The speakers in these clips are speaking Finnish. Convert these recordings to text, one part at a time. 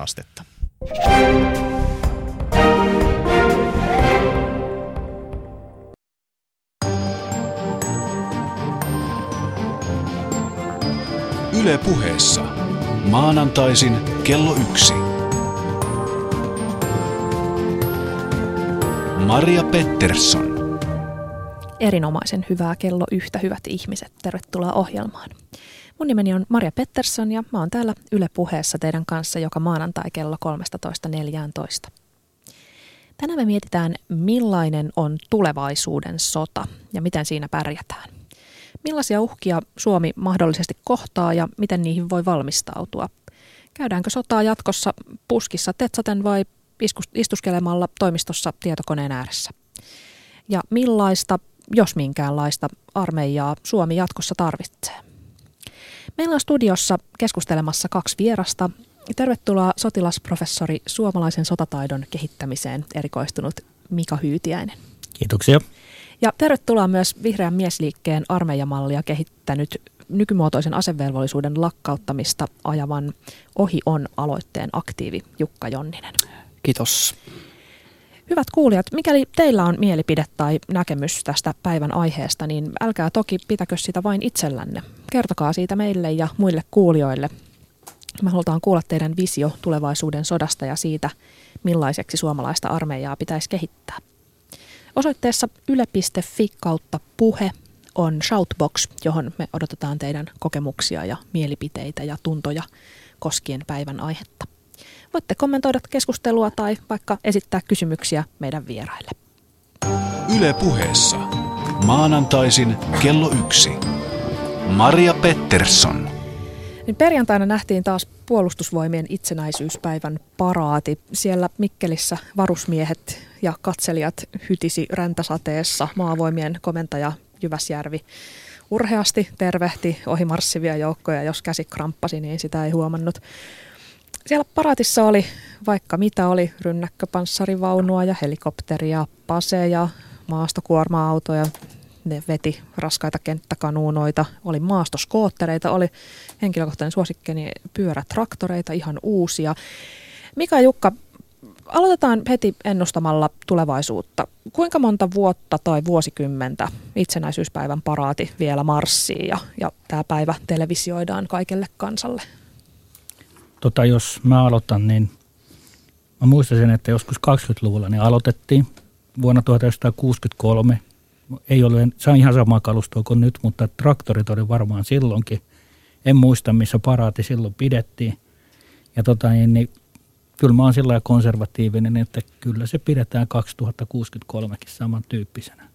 astetta. Yle puheessa. Maanantaisin kello yksi. Maria Pettersson. Erinomaisen hyvää kello yhtä, hyvät ihmiset. Tervetuloa ohjelmaan. Mun nimeni on Maria Pettersson ja mä oon täällä Yle puheessa teidän kanssa joka maanantai kello 13.14. Tänään me mietitään, millainen on tulevaisuuden sota ja miten siinä pärjätään. Millaisia uhkia Suomi mahdollisesti kohtaa ja miten niihin voi valmistautua? Käydäänkö sotaa jatkossa puskissa tetsaten vai istuskelemalla toimistossa tietokoneen ääressä? Ja millaista, jos minkäänlaista, armeijaa Suomi jatkossa tarvitsee? Meillä on studiossa keskustelemassa kaksi vierasta. Tervetuloa sotilasprofessori suomalaisen sotataidon kehittämiseen erikoistunut Mika Hyytiäinen. Kiitoksia. Ja tervetuloa myös vihreän miesliikkeen armeijamallia kehittänyt nykymuotoisen asevelvollisuuden lakkauttamista ajavan Ohi on aloitteen aktiivi Jukka Jonninen. Kiitos. Hyvät kuulijat, mikäli teillä on mielipide tai näkemys tästä päivän aiheesta, niin älkää toki pitäkö sitä vain itsellänne. Kertokaa siitä meille ja muille kuulijoille. Me halutaan kuulla teidän visio tulevaisuuden sodasta ja siitä, millaiseksi suomalaista armeijaa pitäisi kehittää. Osoitteessa yle.fi kautta puhe on Shoutbox, johon me odotetaan teidän kokemuksia ja mielipiteitä ja tuntoja koskien päivän aihetta. Voitte kommentoida keskustelua tai vaikka esittää kysymyksiä meidän vieraille. Yle puheessa. Maanantaisin kello yksi. Maria Pettersson. Niin perjantaina nähtiin taas puolustusvoimien itsenäisyyspäivän paraati. Siellä Mikkelissä varusmiehet ja katselijat hytisi räntäsateessa maavoimien komentaja Jyväsjärvi urheasti tervehti ohi marssivia joukkoja. Jos käsi kramppasi, niin sitä ei huomannut. Siellä paraatissa oli vaikka mitä oli rynnäkköpanssarivaunua ja helikopteria, paseja, maastokuorma-autoja, ne veti raskaita kenttäkanuunoita, oli maastoskoottereita, oli henkilökohtainen suosikkeni pyörätraktoreita, ihan uusia. Mika ja Jukka, aloitetaan heti ennustamalla tulevaisuutta. Kuinka monta vuotta tai vuosikymmentä itsenäisyyspäivän paraati vielä marssii ja, ja tämä päivä televisioidaan kaikelle kansalle? Tota, jos mä aloitan, niin mä muistan että joskus 20-luvulla ne aloitettiin vuonna 1963. Ei ole, se on ihan sama kalustoa kuin nyt, mutta traktorit oli varmaan silloinkin. En muista, missä paraati silloin pidettiin. Ja tota, niin, niin, kyllä mä oon sillä konservatiivinen, että kyllä se pidetään 2063kin samantyyppisenä.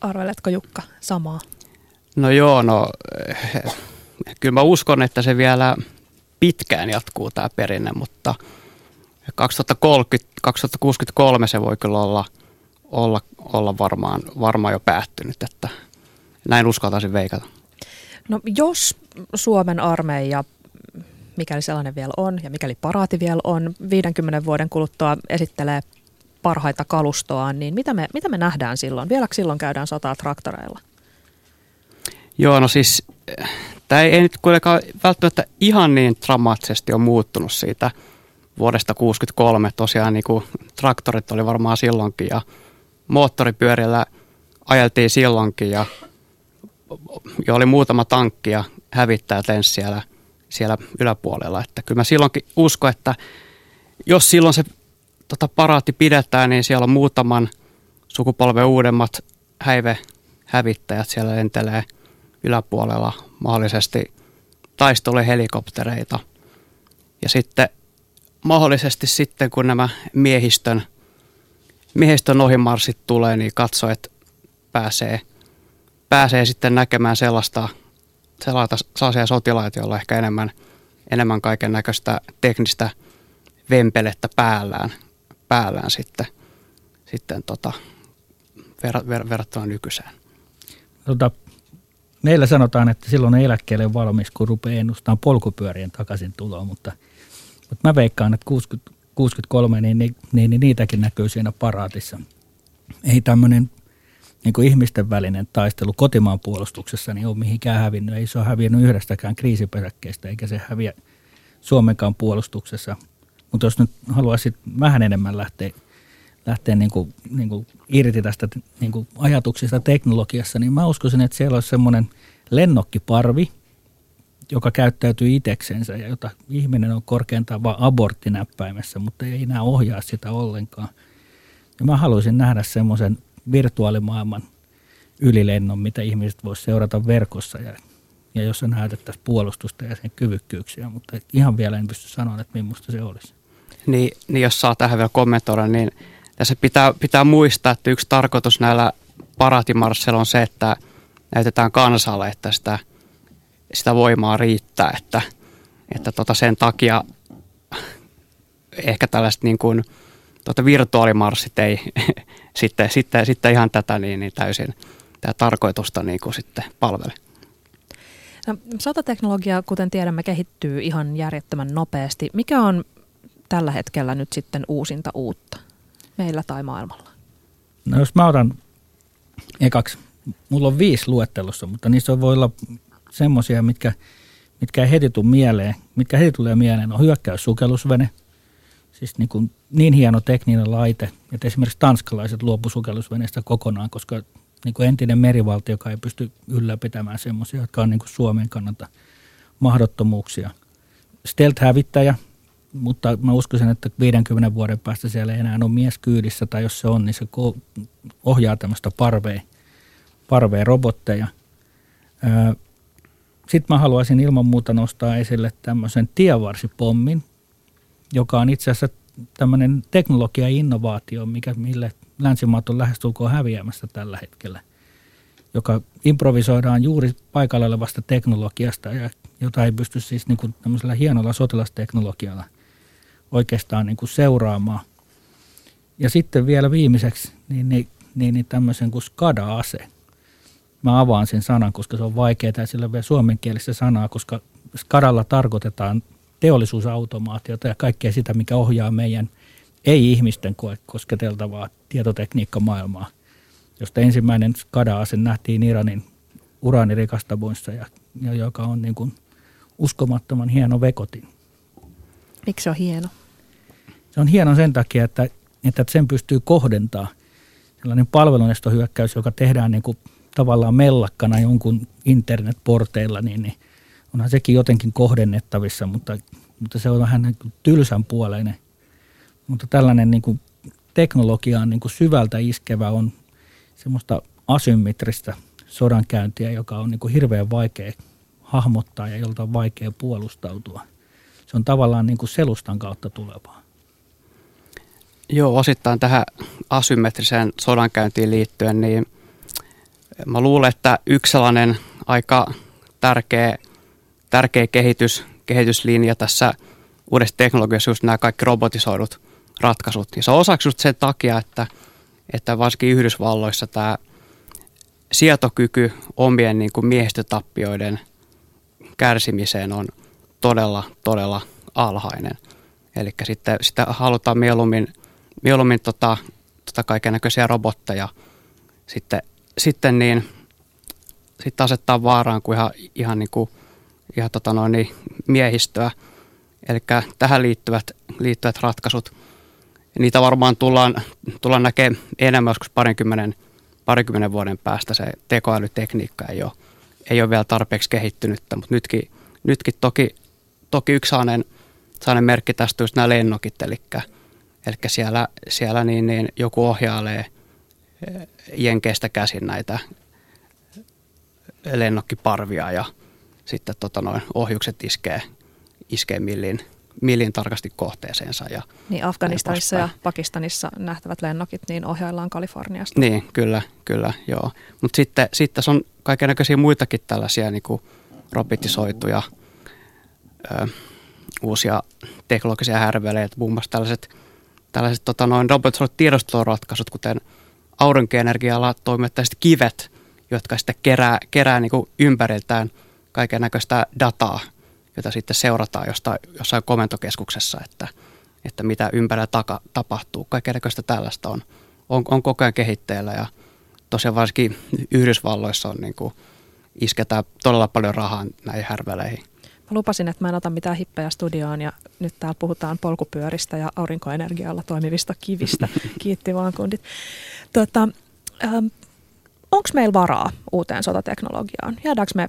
Arveletko Jukka samaa? No joo, no kyllä mä uskon, että se vielä pitkään jatkuu tämä perinne, mutta 2030, 2063 se voi kyllä olla, olla, olla varmaan, varmaan jo päättynyt, että näin uskaltaisin veikata. No jos Suomen armeija, mikäli sellainen vielä on ja mikäli paraati vielä on, 50 vuoden kuluttua esittelee parhaita kalustoaan, niin mitä me, mitä me nähdään silloin? Vieläkö silloin käydään sotaa traktoreilla? Joo, no siis tämä ei, ei nyt kuitenkaan välttämättä ihan niin dramaattisesti ole muuttunut siitä vuodesta 1963. Tosiaan niin kuin traktorit oli varmaan silloinkin ja moottoripyörillä ajeltiin silloinkin ja, ja oli muutama tankki ja hävittäjät lensi siellä, siellä yläpuolella. Että kyllä mä silloinkin uskon, että jos silloin se tota, paraatti pidetään, niin siellä on muutaman sukupolven uudemmat häive hävittäjät siellä lentelee – yläpuolella mahdollisesti taisteluhelikoptereita. Ja sitten mahdollisesti sitten, kun nämä miehistön, miehistön ohimarssit tulee, niin katso, että pääsee, pääsee sitten näkemään sellaista, sellaista, sellaisia sotilaita, joilla ehkä enemmän, enemmän kaiken näköistä teknistä vempelettä päällään, päällään sitten, sitten tota, ver, ver, verrattuna nykyiseen. Tota, Meillä sanotaan, että silloin eläkkeelle valmis, kun rupeaa ennustamaan polkupyörien takaisin tuloa, mutta, mutta mä veikkaan, että 60, 63, niin, niin, niin, niin niitäkin näkyy siinä paraatissa. Ei tämmöinen niin kuin ihmisten välinen taistelu kotimaan puolustuksessa niin ole mihinkään hävinnyt. Ei se ole hävinnyt yhdestäkään kriisipesäkkeestä, eikä se häviä Suomenkaan puolustuksessa. Mutta jos nyt haluaisit vähän enemmän lähteä, lähteä niin kuin, niin kuin irti tästä niin kuin ajatuksista teknologiassa, niin mä uskoisin, että siellä olisi semmoinen lennokkiparvi, joka käyttäytyy itseksensä ja jota ihminen on korkeintaan vain aborttinäppäimessä, mutta ei enää ohjaa sitä ollenkaan. Ja mä haluaisin nähdä semmoisen virtuaalimaailman ylilennon, mitä ihmiset voisivat seurata verkossa ja, ja jossa näytettäisiin puolustusta ja sen kyvykkyyksiä, mutta ihan vielä en pysty sanoa, että millaista se olisi. Niin, niin jos saa tähän vielä kommentoida, niin tässä pitää, pitää muistaa, että yksi tarkoitus näillä paratimarsseilla on se, että näytetään kansalle, että sitä, sitä voimaa riittää, että, että tota sen takia ehkä tällaiset niin kuin, tuota virtuaalimarssit ei sitten, sitten, sitten ihan tätä niin, niin täysin tämä tarkoitusta niin kuin sitten palvele. No, sotateknologia, kuten tiedämme, kehittyy ihan järjettömän nopeasti. Mikä on tällä hetkellä nyt sitten uusinta uutta meillä tai maailmalla? No jos mä otan ekaksi, mulla on viisi luettelossa, mutta niissä voi olla semmoisia, mitkä, mitkä ei heti tule mieleen. Mitkä heti tulee mieleen on hyökkäyssukellusvene, siis niin, kuin niin hieno tekninen laite, että esimerkiksi tanskalaiset luopu sukellusveneestä kokonaan, koska niin kuin entinen merivaltio, joka ei pysty ylläpitämään semmoisia, jotka on niin kuin Suomen kannalta mahdottomuuksia. Stealth-hävittäjä, mutta mä uskoisin, että 50 vuoden päästä siellä ei enää ole mies kyydissä, tai jos se on, niin se ohjaa tämmöistä parvea, parvea robotteja. Sitten mä haluaisin ilman muuta nostaa esille tämmöisen tievarsipommin, joka on itse asiassa tämmöinen teknologia-innovaatio, mikä, mille länsimaat on lähestulkoon häviämässä tällä hetkellä, joka improvisoidaan juuri paikalla olevasta teknologiasta, ja jota ei pysty siis niin kuin tämmöisellä hienolla sotilasteknologialla oikeastaan niin kuin seuraamaan. Ja sitten vielä viimeiseksi niin, niin, niin, niin tämmöisen kuin SCADA-ase. Mä avaan sen sanan, koska se on vaikeaa ja sillä on vielä suomenkielistä sanaa, koska SCADalla tarkoitetaan teollisuusautomaatiota ja kaikkea sitä, mikä ohjaa meidän ei-ihmisten kosketeltavaa tietotekniikkamaailmaa, josta ensimmäinen SCADA-ase nähtiin Iranin uraanirikastamoissa ja, ja joka on niin kuin uskomattoman hieno vekotin. Miksi se on hieno? Se on hieno sen takia, että, että sen pystyy kohdentaa. Sellainen palvelunestohyökkäys, joka tehdään niin kuin tavallaan mellakkana jonkun internetporteilla, niin, niin onhan sekin jotenkin kohdennettavissa, mutta, mutta se on vähän niin kuin tylsän puoleinen. Mutta tällainen niin kuin teknologiaan niin kuin syvältä iskevä on semmoista asymmetristä sodankäyntiä, joka on niin kuin hirveän vaikea hahmottaa ja jolta on vaikea puolustautua. Se on tavallaan niin kuin selustan kautta tulevaa. Joo, osittain tähän asymmetriseen sodankäyntiin liittyen, niin mä luulen, että yksi sellainen aika tärkeä, tärkeä kehitys, kehityslinja tässä uudessa teknologiassa just nämä kaikki robotisoidut ratkaisut. Ja se on osaksi just sen takia, että, että varsinkin Yhdysvalloissa tämä sietokyky omien niin kuin miehistötappioiden kärsimiseen on todella, todella alhainen. Eli sitten sitä halutaan mieluummin, mieluummin tota, tota kaiken näköisiä robotteja sitten, sitten niin, sitten asettaa vaaraan kuin ihan, ihan, niin kuin, ihan tota noin, niin miehistöä. Eli tähän liittyvät, liittyvät ratkaisut, niitä varmaan tullaan, tullaan näkemään enemmän joskus parinkymmenen, parinkymmenen vuoden päästä. Se tekoälytekniikka ei ole, ei ole vielä tarpeeksi kehittynyttä, mutta nytkin, nytkin toki, toki yksi sellainen, sellainen merkki tästä just nämä lennokit, eli, eli siellä, siellä niin, niin joku ohjailee eh, jenkeistä käsin näitä lennokkiparvia ja sitten tota noin, ohjukset iskee, iskee millin, millin tarkasti kohteeseensa. Ja niin Afganistanissa ja Pakistanissa nähtävät lennokit niin ohjaillaan Kaliforniasta. Niin, kyllä, kyllä, joo. Mutta sitten, sitten tässä on kaikenlaisia muitakin tällaisia niin kuin robotisoituja ö, uusia teknologisia härveleitä, muun muassa tällaiset, tällaiset tota, noin robotisoidut tiedosteluratkaisut, kuten aurinkoenergialla toimivat kivet, jotka sitten kerää, kerää niin kuin ympäriltään kaiken näköistä dataa, jota sitten seurataan jostain, jossain komentokeskuksessa, että, että mitä ympärillä taka, tapahtuu. Kaiken näköistä tällaista on, on, on koko ajan kehitteellä ja tosiaan varsinkin Yhdysvalloissa on niin kuin, isketään todella paljon rahaa näihin härveleihin. Mä lupasin, että mä en ota mitään hippejä studioon ja nyt täällä puhutaan polkupyöristä ja aurinkoenergialla toimivista kivistä. Kiitti vaan kundit. Tota, ähm, Onko meillä varaa uuteen sotateknologiaan? Jäädäänkö me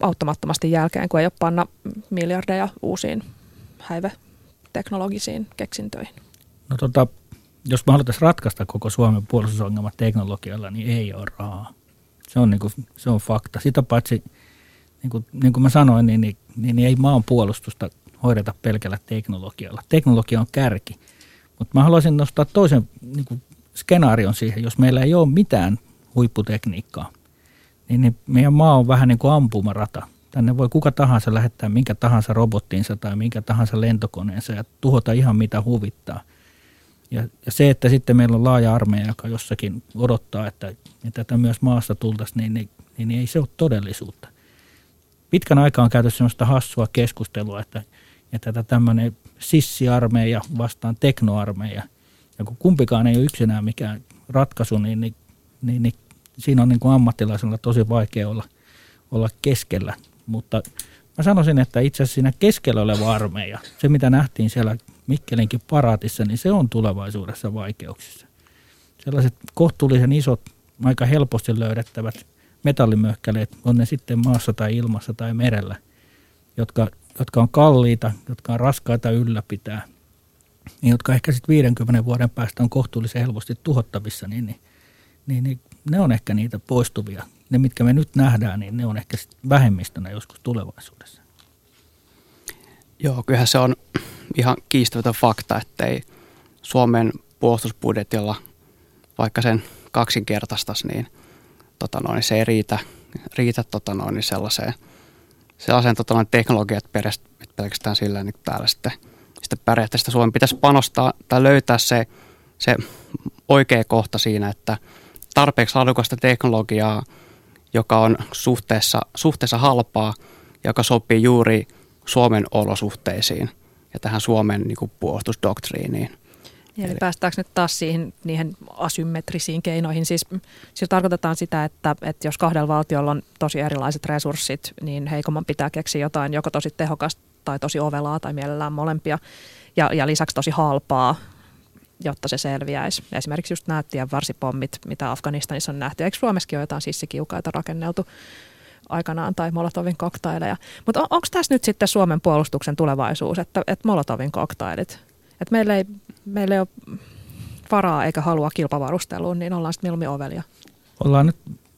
auttamattomasti jälkeen, kun ei ole panna miljardeja uusiin häiveteknologisiin keksintöihin? No tota, jos me haluttaisiin ratkaista koko Suomen puolustusongelmat teknologialla, niin ei ole rahaa. Se on, niin kuin, se on fakta. Sitä paitsi, niin kuin, niin kuin mä sanoin, niin, niin, niin ei maan puolustusta hoideta pelkällä teknologialla. Teknologia on kärki. Mutta mä haluaisin nostaa toisen niin kuin skenaarion siihen, jos meillä ei ole mitään huipputekniikkaa, niin, niin meidän maa on vähän niin kuin ampumarata. Tänne voi kuka tahansa lähettää minkä tahansa robottiinsa tai minkä tahansa lentokoneensa ja tuhota ihan mitä huvittaa. Ja, ja se, että sitten meillä on laaja armeija, joka jossakin odottaa, että, että tätä myös maasta tultaisiin, niin, niin, niin, niin ei se ole todellisuutta. Pitkän aikaa on käyty sellaista hassua keskustelua, että, että tätä tämmöinen sissiarmeija vastaan teknoarmeija, ja kun kumpikaan ei ole yksinään mikään ratkaisu, niin, niin, niin, niin siinä on niin kuin ammattilaisella tosi vaikea olla, olla keskellä. Mutta mä sanoisin, että itse asiassa siinä keskellä oleva armeija, se mitä nähtiin siellä Mikkelinkin paraatissa, niin se on tulevaisuudessa vaikeuksissa. Sellaiset kohtuullisen isot, aika helposti löydettävät metallimöhkäleet, on ne sitten maassa tai ilmassa tai merellä, jotka, jotka on kalliita, jotka on raskaita ylläpitää, niin jotka ehkä sitten 50 vuoden päästä on kohtuullisen helposti tuhottavissa, niin, niin, niin, niin ne on ehkä niitä poistuvia. Ne, mitkä me nyt nähdään, niin ne on ehkä vähemmistönä joskus tulevaisuudessa. Joo, kyllähän se on ihan kiistämätön fakta, ei Suomen puolustusbudjetilla, vaikka sen kaksinkertaistaisi, niin, tota noin, se ei riitä, riitä tota noin, sellaiseen, sellaiseen tota noin, teknologiat pelkästään sillä niin täällä sitten, sitten pärjätä. Sitä Suomen pitäisi panostaa tai löytää se, se oikea kohta siinä, että – tarpeeksi laadukasta teknologiaa, joka on suhteessa, suhteessa halpaa, joka sopii juuri Suomen olosuhteisiin ja tähän Suomen niin kuin, puolustusdoktriiniin. Eli, Eli päästäänkö nyt taas siihen, niihin asymmetrisiin keinoihin? Siis sillä tarkoitetaan sitä, että, että jos kahdella valtiolla on tosi erilaiset resurssit, niin heikomman pitää keksiä jotain joko tosi tehokasta tai tosi ovelaa tai mielellään molempia. Ja, ja lisäksi tosi halpaa jotta se selviäisi. Esimerkiksi just nämä tienvarsipommit, mitä Afganistanissa on nähty. Eikö Suomessakin ole jotain sissikiukaita rakenneltu aikanaan tai Molotovin koktaileja? Mutta on, onko tässä nyt sitten Suomen puolustuksen tulevaisuus, että, että Molotovin koktailit? Että meillä ei, meillä ei ole varaa eikä halua kilpavarusteluun, niin ollaan sitten mieluummin ovelia. Ollaan nyt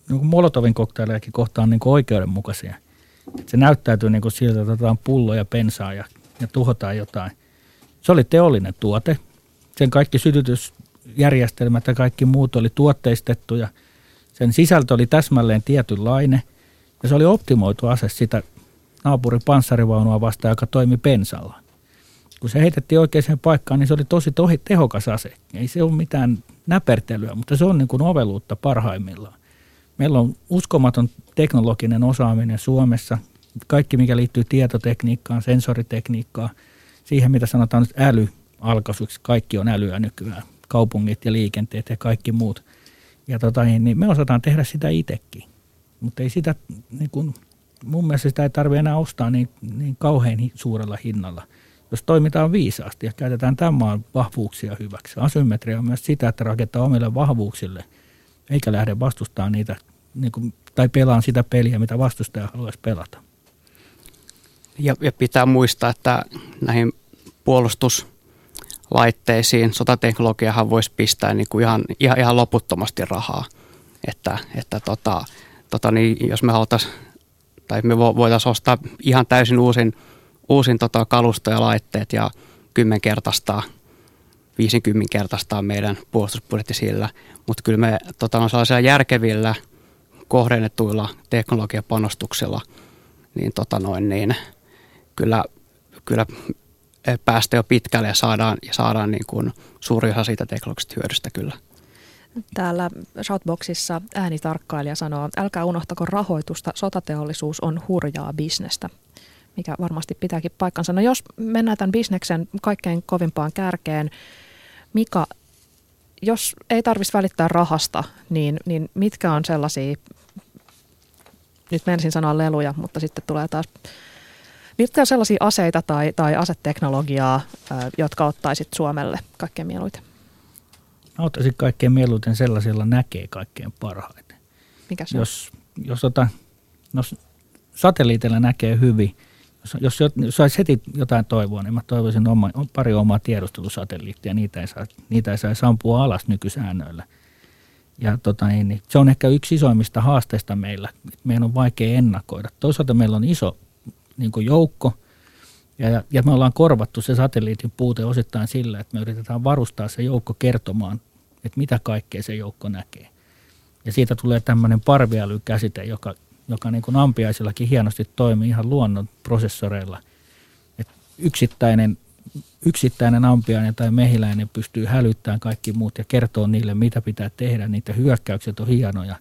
niin Molotovin koktailejakin kohtaan niin oikeudenmukaisia. se näyttäytyy niin kuin siltä, että otetaan pulloja, pensaa ja, ja tuhotaan jotain. Se oli teollinen tuote, sen kaikki sytytysjärjestelmät ja kaikki muut oli tuotteistettu ja sen sisältö oli täsmälleen tietynlainen ja se oli optimoitu ase sitä naapurin panssarivaunua vastaan, joka toimi pensalla. Kun se heitettiin oikeaan paikkaan, niin se oli tosi tohi, tehokas ase. Ei se ole mitään näpertelyä, mutta se on niin kuin oveluutta parhaimmillaan. Meillä on uskomaton teknologinen osaaminen Suomessa. Kaikki, mikä liittyy tietotekniikkaan, sensoritekniikkaan, siihen mitä sanotaan nyt äly, alkaisuksi. Kaikki on älyä nykyään, kaupungit ja liikenteet ja kaikki muut. Ja tota, niin, niin me osataan tehdä sitä itsekin, mutta ei sitä, niin kun, mun mielestä sitä ei tarvitse enää ostaa niin, niin kauhean suurella hinnalla. Jos toimitaan viisaasti ja käytetään tämän maan vahvuuksia hyväksi. Asymmetria on myös sitä, että rakentaa omille vahvuuksille, eikä lähde vastustamaan niitä, niin kuin, tai pelaan sitä peliä, mitä vastustaja haluaisi pelata. Ja, ja pitää muistaa, että näihin puolustus- laitteisiin. Sotateknologiahan voisi pistää niin kuin ihan, ihan, ihan loputtomasti rahaa. Että, että tota, tota niin, jos me haluttaisiin, tai me voitaisiin ostaa ihan täysin uusin, uusin tota kalusto ja laitteet ja kymmenkertaistaa, 50 kertaistaa meidän puolustusbudjetti sillä. Mutta kyllä me tota, on sellaisilla järkevillä, kohdennetuilla teknologiapanostuksilla, niin, tota noin, niin kyllä, kyllä Eh, päästä jo pitkälle ja saadaan, ja saadaan niin kuin suuri osa siitä teknologisesta hyödystä kyllä. Täällä Shoutboxissa äänitarkkailija sanoo, älkää unohtako rahoitusta, sotateollisuus on hurjaa bisnestä, mikä varmasti pitääkin paikkansa. No jos mennään tämän bisneksen kaikkein kovimpaan kärkeen, Mika, jos ei tarvitsisi välittää rahasta, niin, niin mitkä on sellaisia, nyt menisin sanoa leluja, mutta sitten tulee taas Mitkä on sellaisia aseita tai, tai aseteknologiaa, jotka ottaisit Suomelle kaikkein mieluiten? Mä ottaisin kaikkein mieluiten sellaisilla näkee kaikkein parhaiten. Mikä se jos, jos, ota, no, satelliitilla näkee hyvin, jos, saisi heti jotain toivoa, niin mä toivoisin oma, pari omaa tiedustelusatelliittia, niitä ei, saa, niitä ei saisi ampua alas nykysäännöillä. Ja tota, niin, niin, se on ehkä yksi isoimmista haasteista meillä. Meidän on vaikea ennakoida. Toisaalta meillä on iso niin joukko, ja, ja, me ollaan korvattu se satelliitin puute osittain sillä, että me yritetään varustaa se joukko kertomaan, että mitä kaikkea se joukko näkee. Ja siitä tulee tämmöinen parviälykäsite, joka, joka niin kuin ampiaisillakin hienosti toimii ihan luonnon prosessoreilla. Et yksittäinen, yksittäinen ampiainen tai mehiläinen pystyy hälyttämään kaikki muut ja kertoo niille, mitä pitää tehdä. Niitä hyökkäykset on hienoja,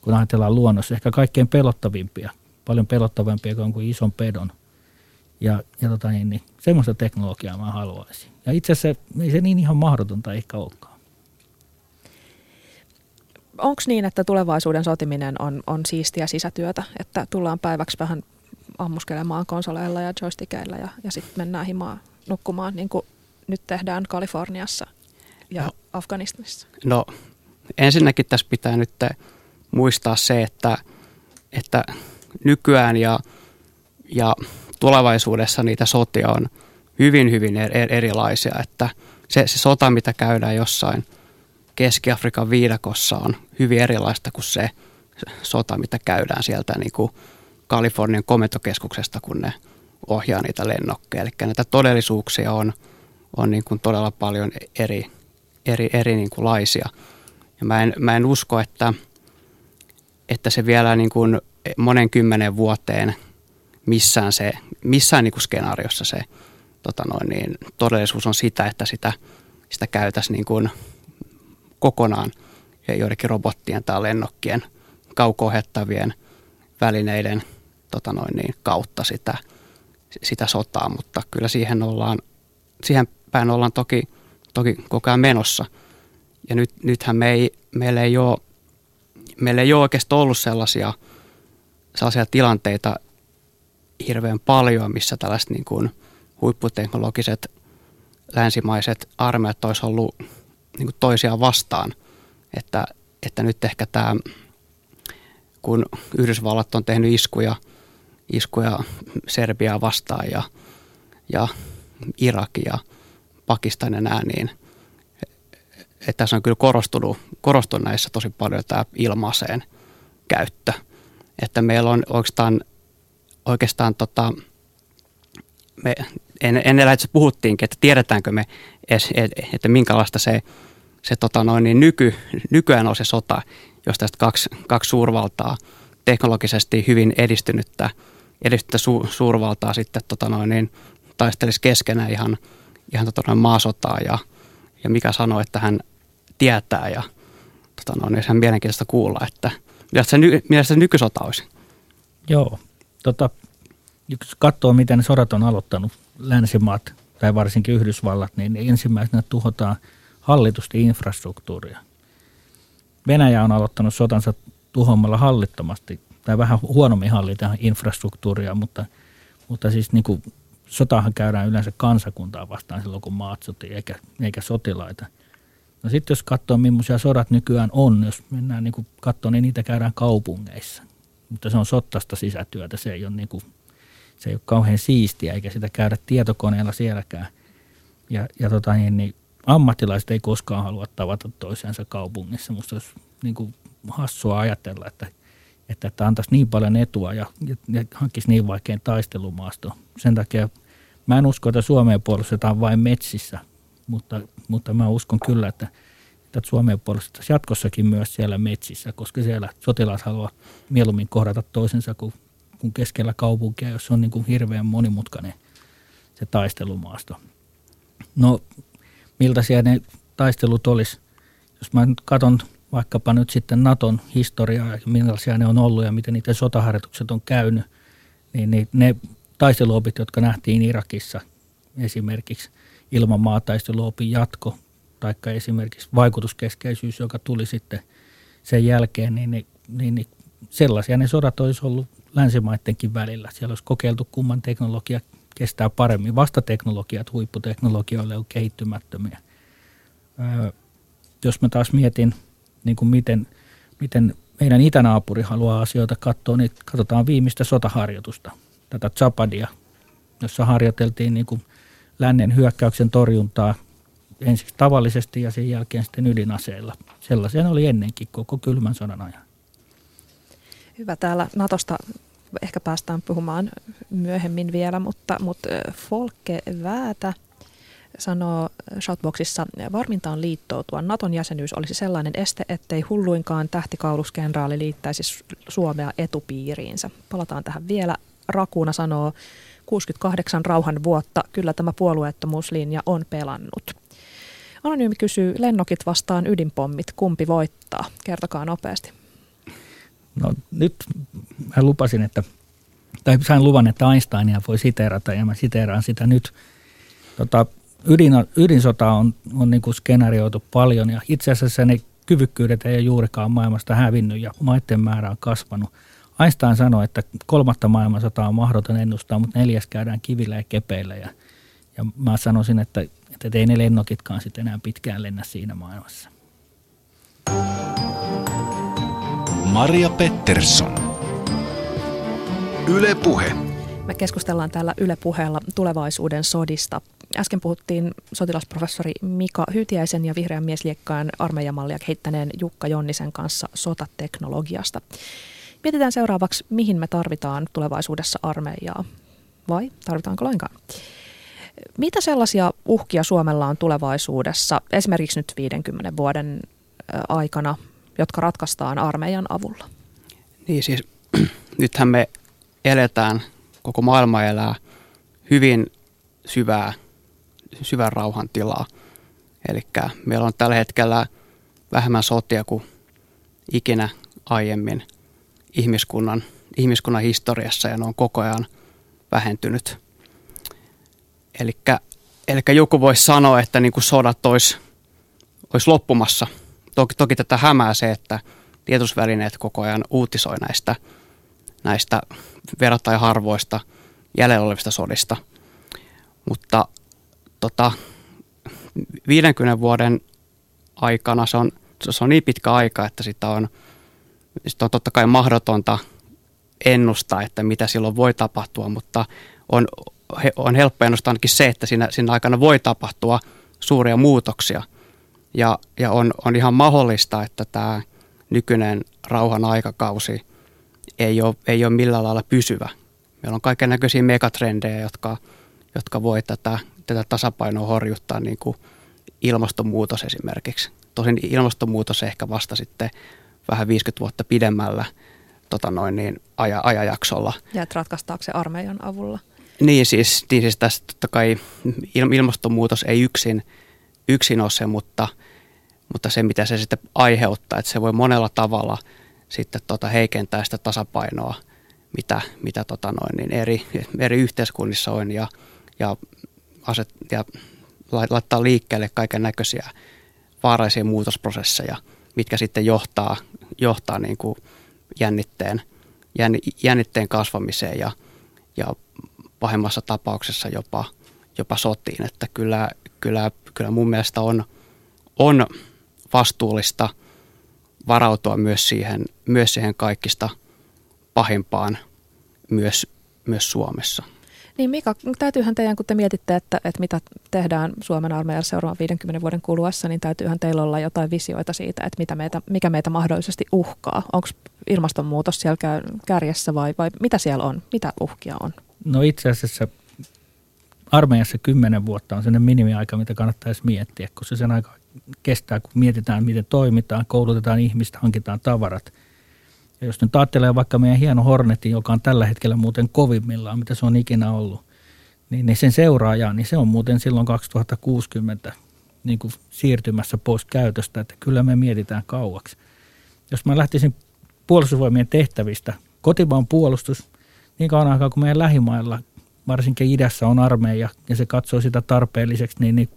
kun ajatellaan luonnossa. Ehkä kaikkein pelottavimpia, paljon pelottavampia kuin ison pedon. Ja, ja tota niin, niin, semmoista teknologiaa mä haluaisin. Ja itse asiassa ei se niin ihan mahdotonta ehkä olekaan onko niin, että tulevaisuuden sotiminen on, on siistiä sisätyötä, että tullaan päiväksi vähän ammuskelemaan konsoleilla ja joystickeilla ja, ja sitten mennään himaan nukkumaan, niin kuin nyt tehdään Kaliforniassa ja no, Afganistanissa? No ensinnäkin tässä pitää nyt muistaa se, että, että nykyään ja, ja tulevaisuudessa niitä sotia on hyvin, hyvin erilaisia, että se, se sota, mitä käydään jossain – Keski-Afrikan viidakossa on hyvin erilaista kuin se sota, mitä käydään sieltä niin kuin Kalifornian komentokeskuksesta, kun ne ohjaa niitä lennokkeja. Eli näitä todellisuuksia on, on niin kuin todella paljon eri, eri, eri niin kuin laisia. Ja mä en, mä en usko, että, että se vielä niin kuin monen kymmenen vuoteen missään, se, missään niin kuin skenaariossa se tota noin, niin todellisuus on sitä, että sitä, sitä käytäisiin niin kuin kokonaan joidenkin robottien tai lennokkien kaukohettavien välineiden tota noin niin, kautta sitä, sitä sotaa, mutta kyllä siihen, ollaan, siihen päin ollaan toki, toki koko ajan menossa. Ja nyt, nythän me ei, meillä, ei ole, meillä ei ole oikeastaan ollut sellaisia, sellaisia tilanteita hirveän paljon, missä tällaiset niin kuin huipputeknologiset länsimaiset armeijat olisi ollut niin kuin toisiaan vastaan. Että, että nyt ehkä tämä, kun Yhdysvallat on tehnyt iskuja, iskuja Serbiaa vastaan ja, ja Irak ja Pakistan ja nämä, niin että tässä on kyllä korostunut, korostunut näissä tosi paljon tämä ilmaiseen käyttö. Että meillä on oikeastaan, oikeastaan tota, me ennen lähetys puhuttiinkin, että tiedetäänkö me, että minkälaista se se tota noin, niin nyky, nykyään on se sota, jos tästä kaksi, kaksi suurvaltaa, teknologisesti hyvin edistynyttä, edistynyttä su, suurvaltaa sitten tota noin, niin taistelisi keskenään ihan, ihan tota noin maasotaa ja, ja mikä sanoo, että hän tietää ja tota noin, niin se on mielenkiintoista kuulla, että mitä se, mitä se nykysota olisi. Joo, tota, katsoo miten sodat on aloittanut, länsimaat tai varsinkin Yhdysvallat, niin ensimmäisenä tuhotaan – hallitusti infrastruktuuria. Venäjä on aloittanut sotansa tuhoamalla hallittomasti tai vähän huonommin hallita infrastruktuuria, mutta, mutta siis niin kuin sotahan käydään yleensä kansakuntaa vastaan silloin, kun maat sotii, eikä, eikä sotilaita. No sitten jos katsoo, millaisia sodat nykyään on, jos mennään niin katsomaan, niin niitä käydään kaupungeissa. Mutta se on sottasta sisätyötä, se ei ole, niin kuin, se ei ole kauhean siistiä, eikä sitä käydä tietokoneella sielläkään. Ja, ja tota niin, niin ammattilaiset ei koskaan halua tavata toisiansa kaupungissa. Musta olisi niin kuin hassua ajatella, että, että, että antaisi niin paljon etua ja, ja, ja hankkisi niin vaikein taistelumaasto. Sen takia mä en usko, että Suomeen puolustetaan vain metsissä, mutta, mutta mä uskon kyllä, että, että Suomeen puolustetaan jatkossakin myös siellä metsissä, koska siellä sotilaat haluaa mieluummin kohdata toisensa kuin, kuin keskellä kaupunkia, jos on niin kuin hirveän monimutkainen se taistelumaasto. No millaisia ne taistelut olisi. Jos mä nyt katson vaikkapa nyt sitten Naton historiaa ja millaisia ne on ollut ja miten niiden sotaharjoitukset on käynyt, niin, niin ne taisteluopit, jotka nähtiin Irakissa esimerkiksi ilman maataisteluopin jatko, tai esimerkiksi vaikutuskeskeisyys, joka tuli sitten sen jälkeen, niin, niin, niin, niin sellaisia ne sodat olisi ollut länsimaidenkin välillä. Siellä olisi kokeiltu, kumman teknologia kestää paremmin. Vastateknologiat huipputeknologioille on kehittymättömiä. Öö, jos mä taas mietin, niin kuin miten, miten meidän itänaapuri haluaa asioita katsoa, niin katsotaan viimeistä sotaharjoitusta, tätä Zapadia, jossa harjoiteltiin niin kuin lännen hyökkäyksen torjuntaa ensiksi tavallisesti ja sen jälkeen sitten ydinaseilla. Sellaisen oli ennenkin koko kylmän sodan ajan. Hyvä. Täällä Natosta ehkä päästään puhumaan myöhemmin vielä, mutta, mutta Folke Väätä sanoo Shoutboxissa, varmintaan liittoutua. Naton jäsenyys olisi sellainen este, ettei hulluinkaan tähtikauluskenraali liittäisi Suomea etupiiriinsä. Palataan tähän vielä. Rakuuna sanoo, 68 rauhan vuotta, kyllä tämä puolueettomuuslinja on pelannut. Anonyymi kysyy, lennokit vastaan ydinpommit, kumpi voittaa? Kertokaa nopeasti. No nyt mä lupasin, että, tai sain luvan, että Einsteinia voi siteerata ja mä siteeraan sitä nyt. Tota, ydin, ydinsota on, on niin kuin skenaarioitu paljon ja itse asiassa ne kyvykkyydet ei ole juurikaan maailmasta hävinnyt ja maiden määrä on kasvanut. Einstein sanoi, että kolmatta maailmansotaa on mahdoton ennustaa, mutta neljäs käydään kivillä ja kepeillä. Ja, ja mä sanoisin, että, että ei ne lennokitkaan sitten enää pitkään lennä siinä maailmassa. Maria Pettersson. Yle Puhe. Me keskustellaan täällä Yle Puheella tulevaisuuden sodista. Äsken puhuttiin sotilasprofessori Mika Hytiäisen ja vihreän miesliekkaan armeijamallia kehittäneen Jukka Jonnisen kanssa sotateknologiasta. Mietitään seuraavaksi, mihin me tarvitaan tulevaisuudessa armeijaa vai tarvitaanko lainkaan. Mitä sellaisia uhkia Suomella on tulevaisuudessa, esimerkiksi nyt 50 vuoden aikana, jotka ratkaistaan armeijan avulla? Niin siis, nythän me eletään, koko maailma elää hyvin syvää, syvän rauhan tilaa. Eli meillä on tällä hetkellä vähemmän sotia kuin ikinä aiemmin ihmiskunnan, ihmiskunnan historiassa ja ne on koko ajan vähentynyt. Eli joku voisi sanoa, että niin kuin sodat olisi, olisi loppumassa – Toki, toki tätä hämää se, että tietosvälineet koko ajan uutisoi näistä, näistä verrattain harvoista jäljellä olevista sodista. Mutta tota, 50 vuoden aikana se on, se on niin pitkä aika, että sitä on, sitä on totta kai mahdotonta ennustaa, että mitä silloin voi tapahtua, mutta on, on helppo ennustaa ainakin se, että siinä, siinä aikana voi tapahtua suuria muutoksia – ja, ja on, on ihan mahdollista, että tämä nykyinen rauhan aikakausi ei ole, ei ole millään lailla pysyvä. Meillä on kaiken näköisiä megatrendejä, jotka, jotka voi tätä, tätä tasapainoa horjuttaa, niin kuin ilmastonmuutos esimerkiksi. Tosin ilmastonmuutos ehkä vasta sitten vähän 50 vuotta pidemmällä tota noin, niin aja, ajajaksolla. Ja että ratkaistaanko se armeijan avulla? Niin siis, niin siis tässä totta kai ilmastonmuutos ei yksin – yksin ole se, mutta, mutta se mitä se sitten aiheuttaa, että se voi monella tavalla sitten tota heikentää sitä tasapainoa, mitä, mitä tota noin, niin eri, eri yhteiskunnissa on ja, ja, aset, ja laittaa liikkeelle kaiken näköisiä vaaraisia muutosprosesseja, mitkä sitten johtaa, johtaa niin kuin jännitteen, jännitteen kasvamiseen ja, ja pahimmassa tapauksessa jopa, jopa sotiin. Että kyllä, kyllä, kyllä mun mielestä on, on vastuullista varautua myös siihen, myös siihen kaikista pahimpaan myös, myös Suomessa. Niin Mika, täytyyhän teidän, kun te mietitte, että, että mitä tehdään Suomen armeijan seuraavan 50 vuoden kuluessa, niin täytyyhän teillä olla jotain visioita siitä, että mitä meitä, mikä meitä mahdollisesti uhkaa. Onko ilmastonmuutos siellä kärjessä vai, vai mitä siellä on? Mitä uhkia on? No itse asiassa armeijassa kymmenen vuotta on sellainen minimiaika, mitä kannattaisi miettiä, koska se sen aika kestää, kun mietitään, miten toimitaan, koulutetaan ihmistä, hankitaan tavarat. Ja jos nyt ajattelee vaikka meidän hieno Hornetin, joka on tällä hetkellä muuten kovimmillaan, mitä se on ikinä ollut, niin, niin sen seuraaja, niin se on muuten silloin 2060 niin kuin siirtymässä pois käytöstä, että kyllä me mietitään kauaksi. Jos mä lähtisin puolustusvoimien tehtävistä, kotimaan puolustus, niin kauan aikaa kuin meidän lähimailla varsinkin idässä on armeija ja se katsoo sitä tarpeelliseksi, niin, niin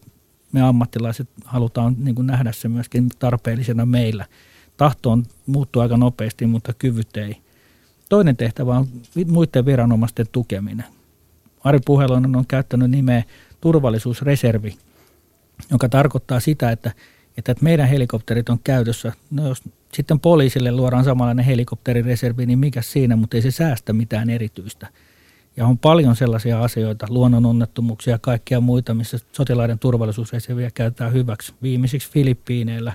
me ammattilaiset halutaan niin kuin nähdä se myöskin tarpeellisena meillä. Tahto on muuttuu aika nopeasti, mutta kyvyt ei. toinen tehtävä on muiden viranomaisten tukeminen. Ari Puhelonen on käyttänyt nimeä turvallisuusreservi, joka tarkoittaa sitä, että, että meidän helikopterit on käytössä. No jos sitten poliisille luodaan samanlainen helikopterireservi, niin mikä siinä, mutta ei se säästä mitään erityistä. Ja on paljon sellaisia asioita, luonnononnettomuuksia ja kaikkia muita, missä sotilaiden turvallisuusreserviä käytetään hyväksi. Viimeisiksi Filippiineillä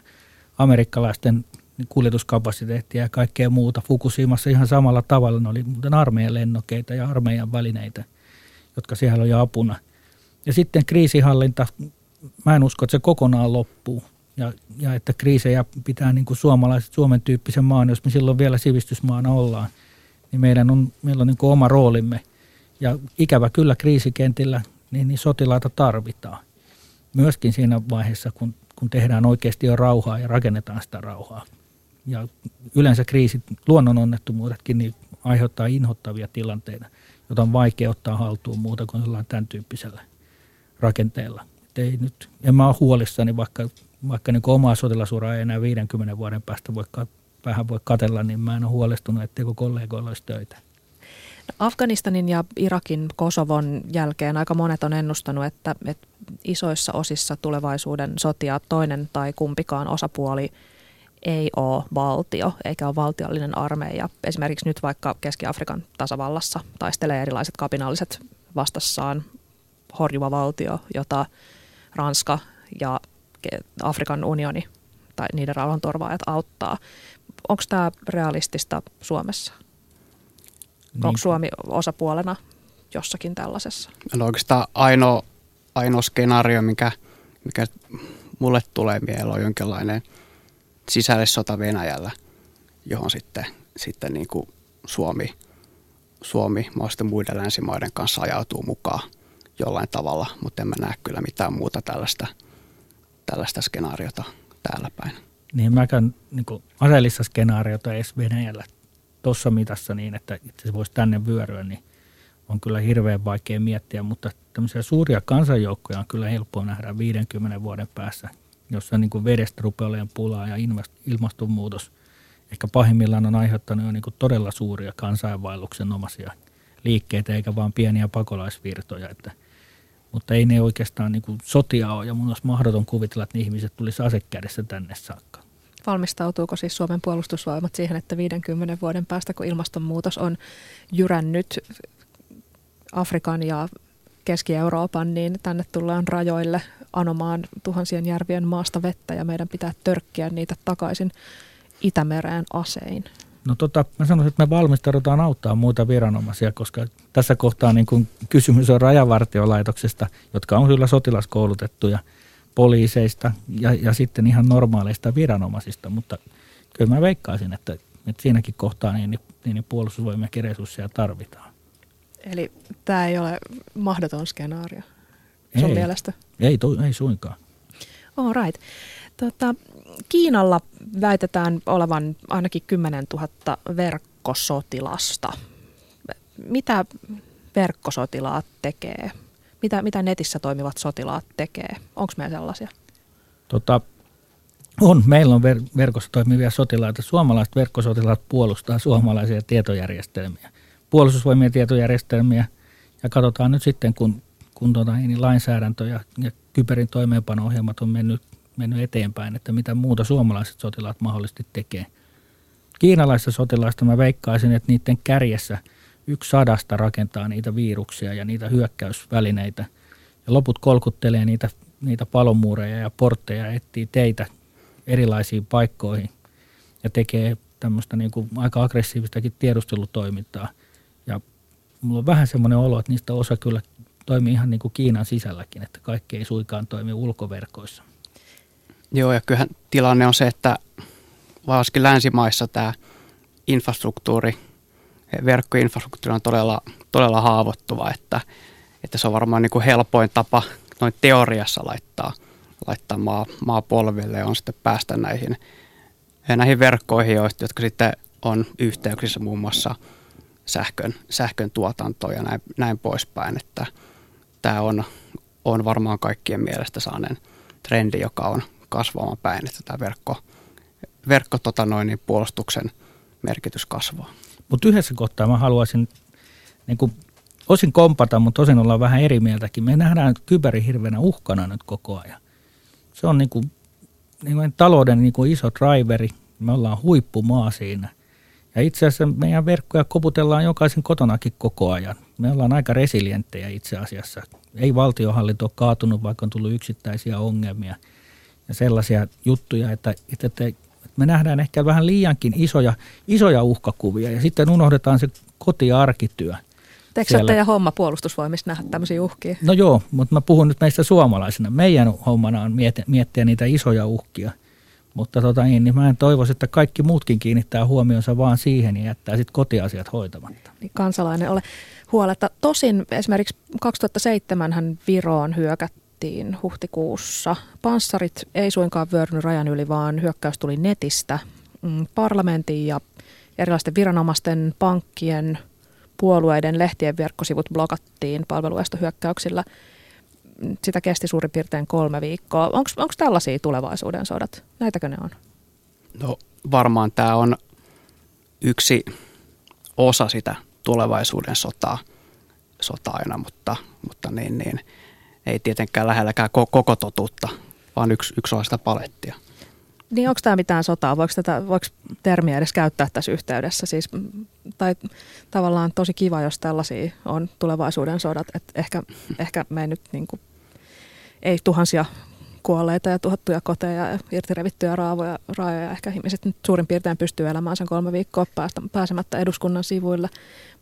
amerikkalaisten kuljetuskapasiteettia ja kaikkea muuta. Fukushimassa ihan samalla tavalla ne oli muuten armeijan lennokeita ja armeijan välineitä, jotka siellä jo apuna. Ja sitten kriisihallinta, mä en usko, että se kokonaan loppuu. Ja, ja että kriisejä pitää niin kuin suomalaiset, Suomen tyyppisen maan, jos me silloin vielä sivistysmaana ollaan, niin meidän on, meillä on niin kuin oma roolimme. Ja ikävä kyllä kriisikentillä, niin, niin sotilaita tarvitaan. Myöskin siinä vaiheessa, kun, kun tehdään oikeasti jo rauhaa ja rakennetaan sitä rauhaa. Ja yleensä kriisit, luonnononnettomuudetkin, niin aiheuttaa inhottavia tilanteita, joita on vaikea ottaa haltuun muuta kuin jollain tämän tyyppisellä rakenteella. Et ei nyt, en mä ole huolissani, vaikka, vaikka niin omaa sotilasuraa ei enää 50 vuoden päästä voi, vähän voi katella, niin mä en ole huolestunut, etteikö kollegoilla olisi töitä. Afganistanin ja Irakin Kosovon jälkeen aika monet on ennustanut, että, että isoissa osissa tulevaisuuden sotia toinen tai kumpikaan osapuoli ei ole valtio eikä ole valtiollinen armeija. Esimerkiksi nyt vaikka Keski-Afrikan tasavallassa taistelee erilaiset kapinalliset vastassaan horjuva valtio, jota Ranska ja Afrikan unioni tai niiden rauhanturvaajat auttaa. Onko tämä realistista Suomessa? Niin. Onko Suomi osapuolena jossakin tällaisessa? No oikeastaan ainoa, ainoa skenaario, mikä, mikä mulle tulee mieleen, on jonkinlainen sisällissota Venäjällä, johon sitten, sitten niin kuin Suomi, Suomi mahdollisesti muiden länsimaiden kanssa ajautuu mukaan jollain tavalla, mutta en mä näe kyllä mitään muuta tällaista, tällaista skenaariota täällä päin. Niin mäkään niin aseellista skenaariota edes Venäjällä tuossa mitassa niin, että se voisi tänne vyöryä, niin on kyllä hirveän vaikea miettiä, mutta tämmöisiä suuria kansanjoukkoja on kyllä helppoa nähdä 50 vuoden päässä, jossa niin kuin vedestä rupeaa olemaan pulaa ja ilmastonmuutos ehkä pahimmillaan on aiheuttanut jo niin kuin todella suuria kansainvaelluksen omaisia liikkeitä, eikä vain pieniä pakolaisvirtoja, että – mutta ei ne oikeastaan niin kuin sotia ole ja mun olisi mahdoton kuvitella, että ne ihmiset tulisi asekädessä tänne saakka. Valmistautuuko siis Suomen puolustusvoimat siihen, että 50 vuoden päästä, kun ilmastonmuutos on jyrännyt Afrikan ja Keski-Euroopan, niin tänne tullaan rajoille anomaan tuhansien järvien maasta vettä ja meidän pitää törkkiä niitä takaisin Itämereen asein? No tota, mä sanoisin, että me valmistaudutaan auttaa muita viranomaisia, koska tässä kohtaa niin kun kysymys on rajavartiolaitoksesta, jotka on kyllä sotilaskoulutettuja poliiseista ja, ja sitten ihan normaaleista viranomaisista, mutta kyllä mä veikkaisin, että, että siinäkin kohtaa niin, niin, niin puolustusvoimia resursseja tarvitaan. Eli tämä ei ole mahdoton skenaario sun ei, mielestä? Ei, to, ei suinkaan. All right. Tota, Kiinalla väitetään olevan ainakin 10 000 verkkosotilasta. Mitä verkkosotilaat tekee? Mitä, mitä netissä toimivat sotilaat tekee? Onko meillä sellaisia? Tota, on. Meillä on ver- verkossa toimivia sotilaita. Suomalaiset verkkosotilaat puolustaa suomalaisia tietojärjestelmiä, puolustusvoimien tietojärjestelmiä. Ja katsotaan nyt sitten, kun, kun tota, niin lainsäädäntö ja, ja kyberin toimeenpano-ohjelmat on mennyt mennyt eteenpäin, että mitä muuta suomalaiset sotilaat mahdollisesti tekee. Kiinalaisista sotilaista mä veikkaisin, että niiden kärjessä yksi sadasta rakentaa niitä viruksia ja niitä hyökkäysvälineitä. Ja loput kolkuttelee niitä, niitä palomuureja ja portteja, etsii teitä erilaisiin paikkoihin ja tekee tämmöistä niin kuin aika aggressiivistakin tiedustelutoimintaa. Ja mulla on vähän semmoinen olo, että niistä osa kyllä toimii ihan niin kuin Kiinan sisälläkin, että kaikki ei suikaan toimi ulkoverkoissa. Joo, ja kyllähän tilanne on se, että varsinkin länsimaissa tämä infrastruktuuri, verkkoinfrastruktuuri on todella, todella haavoittuva, että, että se on varmaan niin kuin helpoin tapa noin teoriassa laittaa, laittaa maa, maa polville ja on sitten päästä näihin, näihin verkkoihin, jotka sitten on yhteyksissä muun muassa sähkön, sähkön tuotantoon ja näin, näin poispäin, että tämä on, on varmaan kaikkien mielestä saaneen trendi, joka on kasvamaan päin, että tämä verkko, verkko tota noin, niin puolustuksen merkitys kasvaa. Mutta yhdessä kohtaa mä haluaisin niin kuin, osin kompata, mutta osin olla vähän eri mieltäkin. Me nähdään kyberi hirveänä uhkana nyt koko ajan. Se on niin kuin, niin kuin talouden niin kuin iso driveri. Me ollaan huippumaa siinä. Ja itse asiassa meidän verkkoja koputellaan jokaisen kotonakin koko ajan. Me ollaan aika resilienttejä itse asiassa. Ei valtiohallinto ole kaatunut, vaikka on tullut yksittäisiä ongelmia ja sellaisia juttuja, että, että me nähdään ehkä vähän liiankin isoja, isoja uhkakuvia ja sitten unohdetaan se kotiarkityö. Eikö se teidän homma puolustusvoimissa nähdä tämmöisiä uhkia? No joo, mutta mä puhun nyt meistä suomalaisina. Meidän hommana on miettiä, miettiä niitä isoja uhkia. Mutta tota niin, niin mä en toivoisi, että kaikki muutkin kiinnittää huomionsa vaan siihen ja jättää sitten kotiasiat hoitamatta. Niin kansalainen ole huoletta. Tosin esimerkiksi 2007 hän Viroon hyökättiin huhtikuussa. Panssarit ei suinkaan vyörynyt rajan yli, vaan hyökkäys tuli netistä. Mm, parlamentin ja erilaisten viranomaisten, pankkien, puolueiden, lehtien verkkosivut blokattiin palveluestohyökkäyksillä. Sitä kesti suurin piirtein kolme viikkoa. Onko tällaisia tulevaisuuden sodat? Näitäkö ne on? No varmaan tämä on yksi osa sitä tulevaisuuden sotaa, sota aina, mutta, mutta niin, niin, ei tietenkään lähelläkään koko totuutta, vaan yksi, yksi osa sitä palettia. Niin onko tämä mitään sotaa? Voiko, tätä, voiko termiä edes käyttää tässä yhteydessä? Siis, tai tavallaan tosi kiva, jos tällaisia on tulevaisuuden sodat. Et ehkä, ehkä me ei nyt niin kuin, ei tuhansia kuolleita ja tuhattuja koteja ja irtirevittyjä raavoja, raajoja. Ehkä ihmiset nyt suurin piirtein pystyy elämään sen kolme viikkoa päästä, pääsemättä eduskunnan sivuille.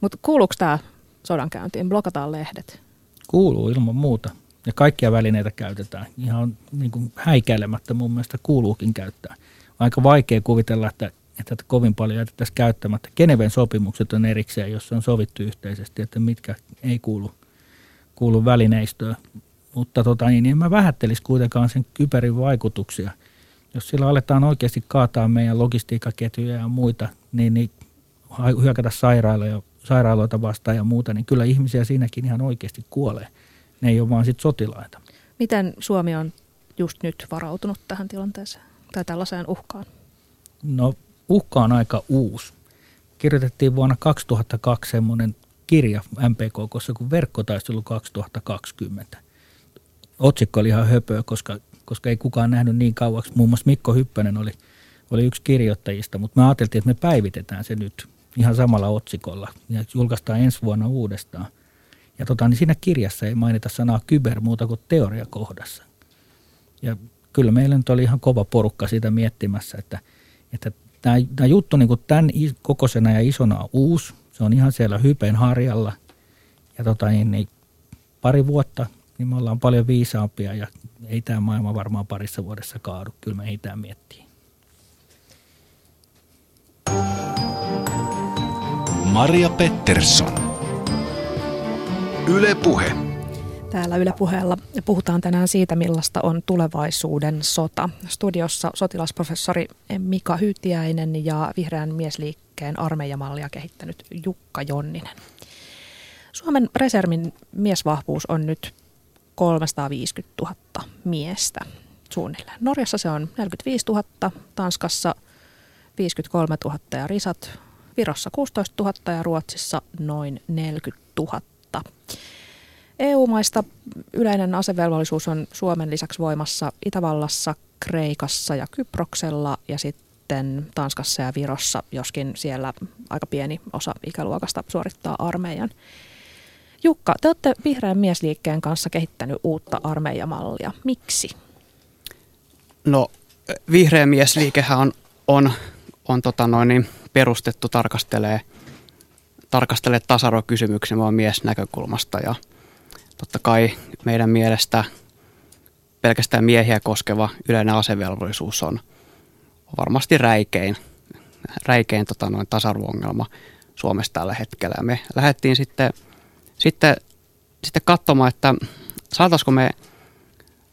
Mutta kuuluuko tämä sodankäyntiin? Blokataan lehdet? Kuuluu ilman muuta. Ja kaikkia välineitä käytetään. Ihan niin kuin häikäilemättä mun mielestä kuuluukin käyttää. Aika vaikea kuvitella, että, että kovin paljon jätettäisiin käyttämättä. Geneven sopimukset on erikseen, jossa on sovittu yhteisesti, että mitkä ei kuulu, kuulu välineistöön. Mutta tota, niin, en mä vähättelisi kuitenkaan sen kyberin vaikutuksia. Jos sillä aletaan oikeasti kaataa meidän logistiikkaketjuja ja muita, niin, niin hyökätä sairaaloja, sairaaloita vastaan ja muuta, niin kyllä ihmisiä siinäkin ihan oikeasti kuolee. Ne ei ole vaan sit sotilaita. Miten Suomi on just nyt varautunut tähän tilanteeseen tai tällaiseen uhkaan? No uhka on aika uusi. Kirjoitettiin vuonna 2002 semmoinen kirja MPKKssa kuin Verkkotaistelu 2020 otsikko oli ihan höpöä, koska, koska ei kukaan nähnyt niin kauaksi. Muun muassa Mikko Hyppönen oli, oli yksi kirjoittajista, mutta me ajateltiin, että me päivitetään se nyt ihan samalla otsikolla ja julkaistaan ensi vuonna uudestaan. Ja tota, niin siinä kirjassa ei mainita sanaa kyber muuta kuin teoriakohdassa. Ja kyllä meillä nyt oli ihan kova porukka siitä miettimässä, että, että tämä, tämä juttu niin kuin tämän kokoisena ja isona on uusi. Se on ihan siellä hypeen harjalla. Ja tota, niin, niin pari vuotta niin me ollaan paljon viisaampia ja ei tämä maailma varmaan parissa vuodessa kaadu. Kyllä me ei tämä miettiä. Maria Pettersson. Yle Puhe. Täällä Yle Puheella puhutaan tänään siitä, millaista on tulevaisuuden sota. Studiossa sotilasprofessori Mika Hyytiäinen ja vihreän miesliikkeen armeijamallia kehittänyt Jukka Jonninen. Suomen reservin miesvahvuus on nyt 350 000 miestä suunnilleen. Norjassa se on 45 000, Tanskassa 53 000 ja risat, Virossa 16 000 ja Ruotsissa noin 40 000. EU-maista yleinen asevelvollisuus on Suomen lisäksi voimassa Itävallassa, Kreikassa ja Kyproksella ja sitten Tanskassa ja Virossa, joskin siellä aika pieni osa ikäluokasta suorittaa armeijan. Jukka, te olette vihreän miesliikkeen kanssa kehittänyt uutta armeijamallia. Miksi? No, vihreä miesliikehän on, on, on tota noin, niin perustettu tarkastelee, tarkastelee tasa-arvokysymyksiä vaan mies näkökulmasta ja totta kai meidän mielestä pelkästään miehiä koskeva yleinen asevelvollisuus on varmasti räikein, räikein tota noin, tasa-arvo-ongelma Suomessa tällä hetkellä. Me lähdettiin sitten sitten, sitten katsomaan, että saataisiko me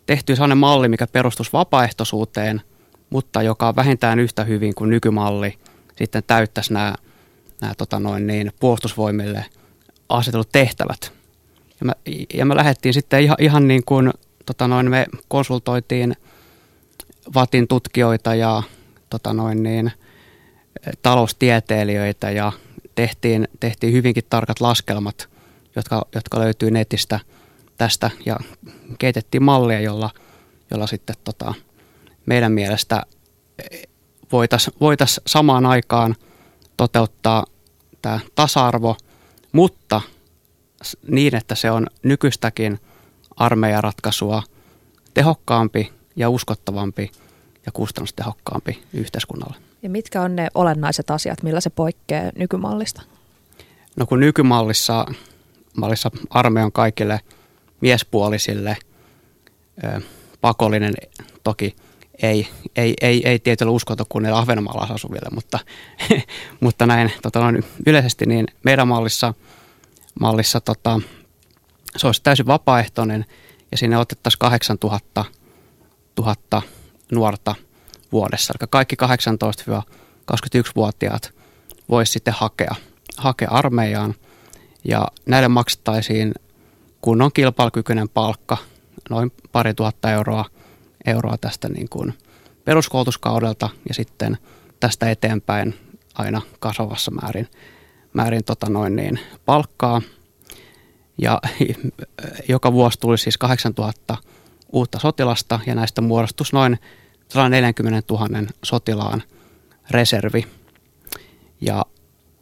tehtyä sellainen malli, mikä perustus vapaaehtoisuuteen, mutta joka vähintään yhtä hyvin kuin nykymalli, sitten täyttäisi nämä, nämä tota noin niin, puolustusvoimille asetellut tehtävät. Ja me, ja me lähdettiin sitten ihan, ihan niin kuin tota noin, me konsultoitiin VATin tutkijoita ja tota noin niin, taloustieteilijöitä ja tehtiin, tehtiin hyvinkin tarkat laskelmat, jotka, jotka löytyy netistä tästä ja keitettiin mallia, jolla, jolla sitten tota, meidän mielestä voitaisiin voitais samaan aikaan toteuttaa tämä tasa-arvo, mutta niin, että se on nykyistäkin armeijaratkaisua tehokkaampi ja uskottavampi ja kustannustehokkaampi yhteiskunnalle. Ja mitkä on ne olennaiset asiat, millä se poikkeaa nykymallista? No kun nykymallissa mallissa armeija on kaikille miespuolisille ö, pakollinen, toki ei, ei, ei, ei tietyllä uskontokunnilla Ahvenanmaalla asuville, mutta, mutta näin tota, noin yleisesti niin meidän mallissa, mallissa tota, se olisi täysin vapaaehtoinen ja sinne otettaisiin 8000 000 nuorta vuodessa. Eli kaikki 18-21-vuotiaat voisi sitten hakea, hakea armeijaan ja näille maksettaisiin kunnon kilpailukykyinen palkka, noin pari tuhatta euroa, euroa tästä niin kuin peruskoulutuskaudelta ja sitten tästä eteenpäin aina kasvavassa määrin, määrin tota noin niin, palkkaa. Ja joka vuosi tuli siis 8000 uutta sotilasta ja näistä muodostus noin 140 000 sotilaan reservi. Ja,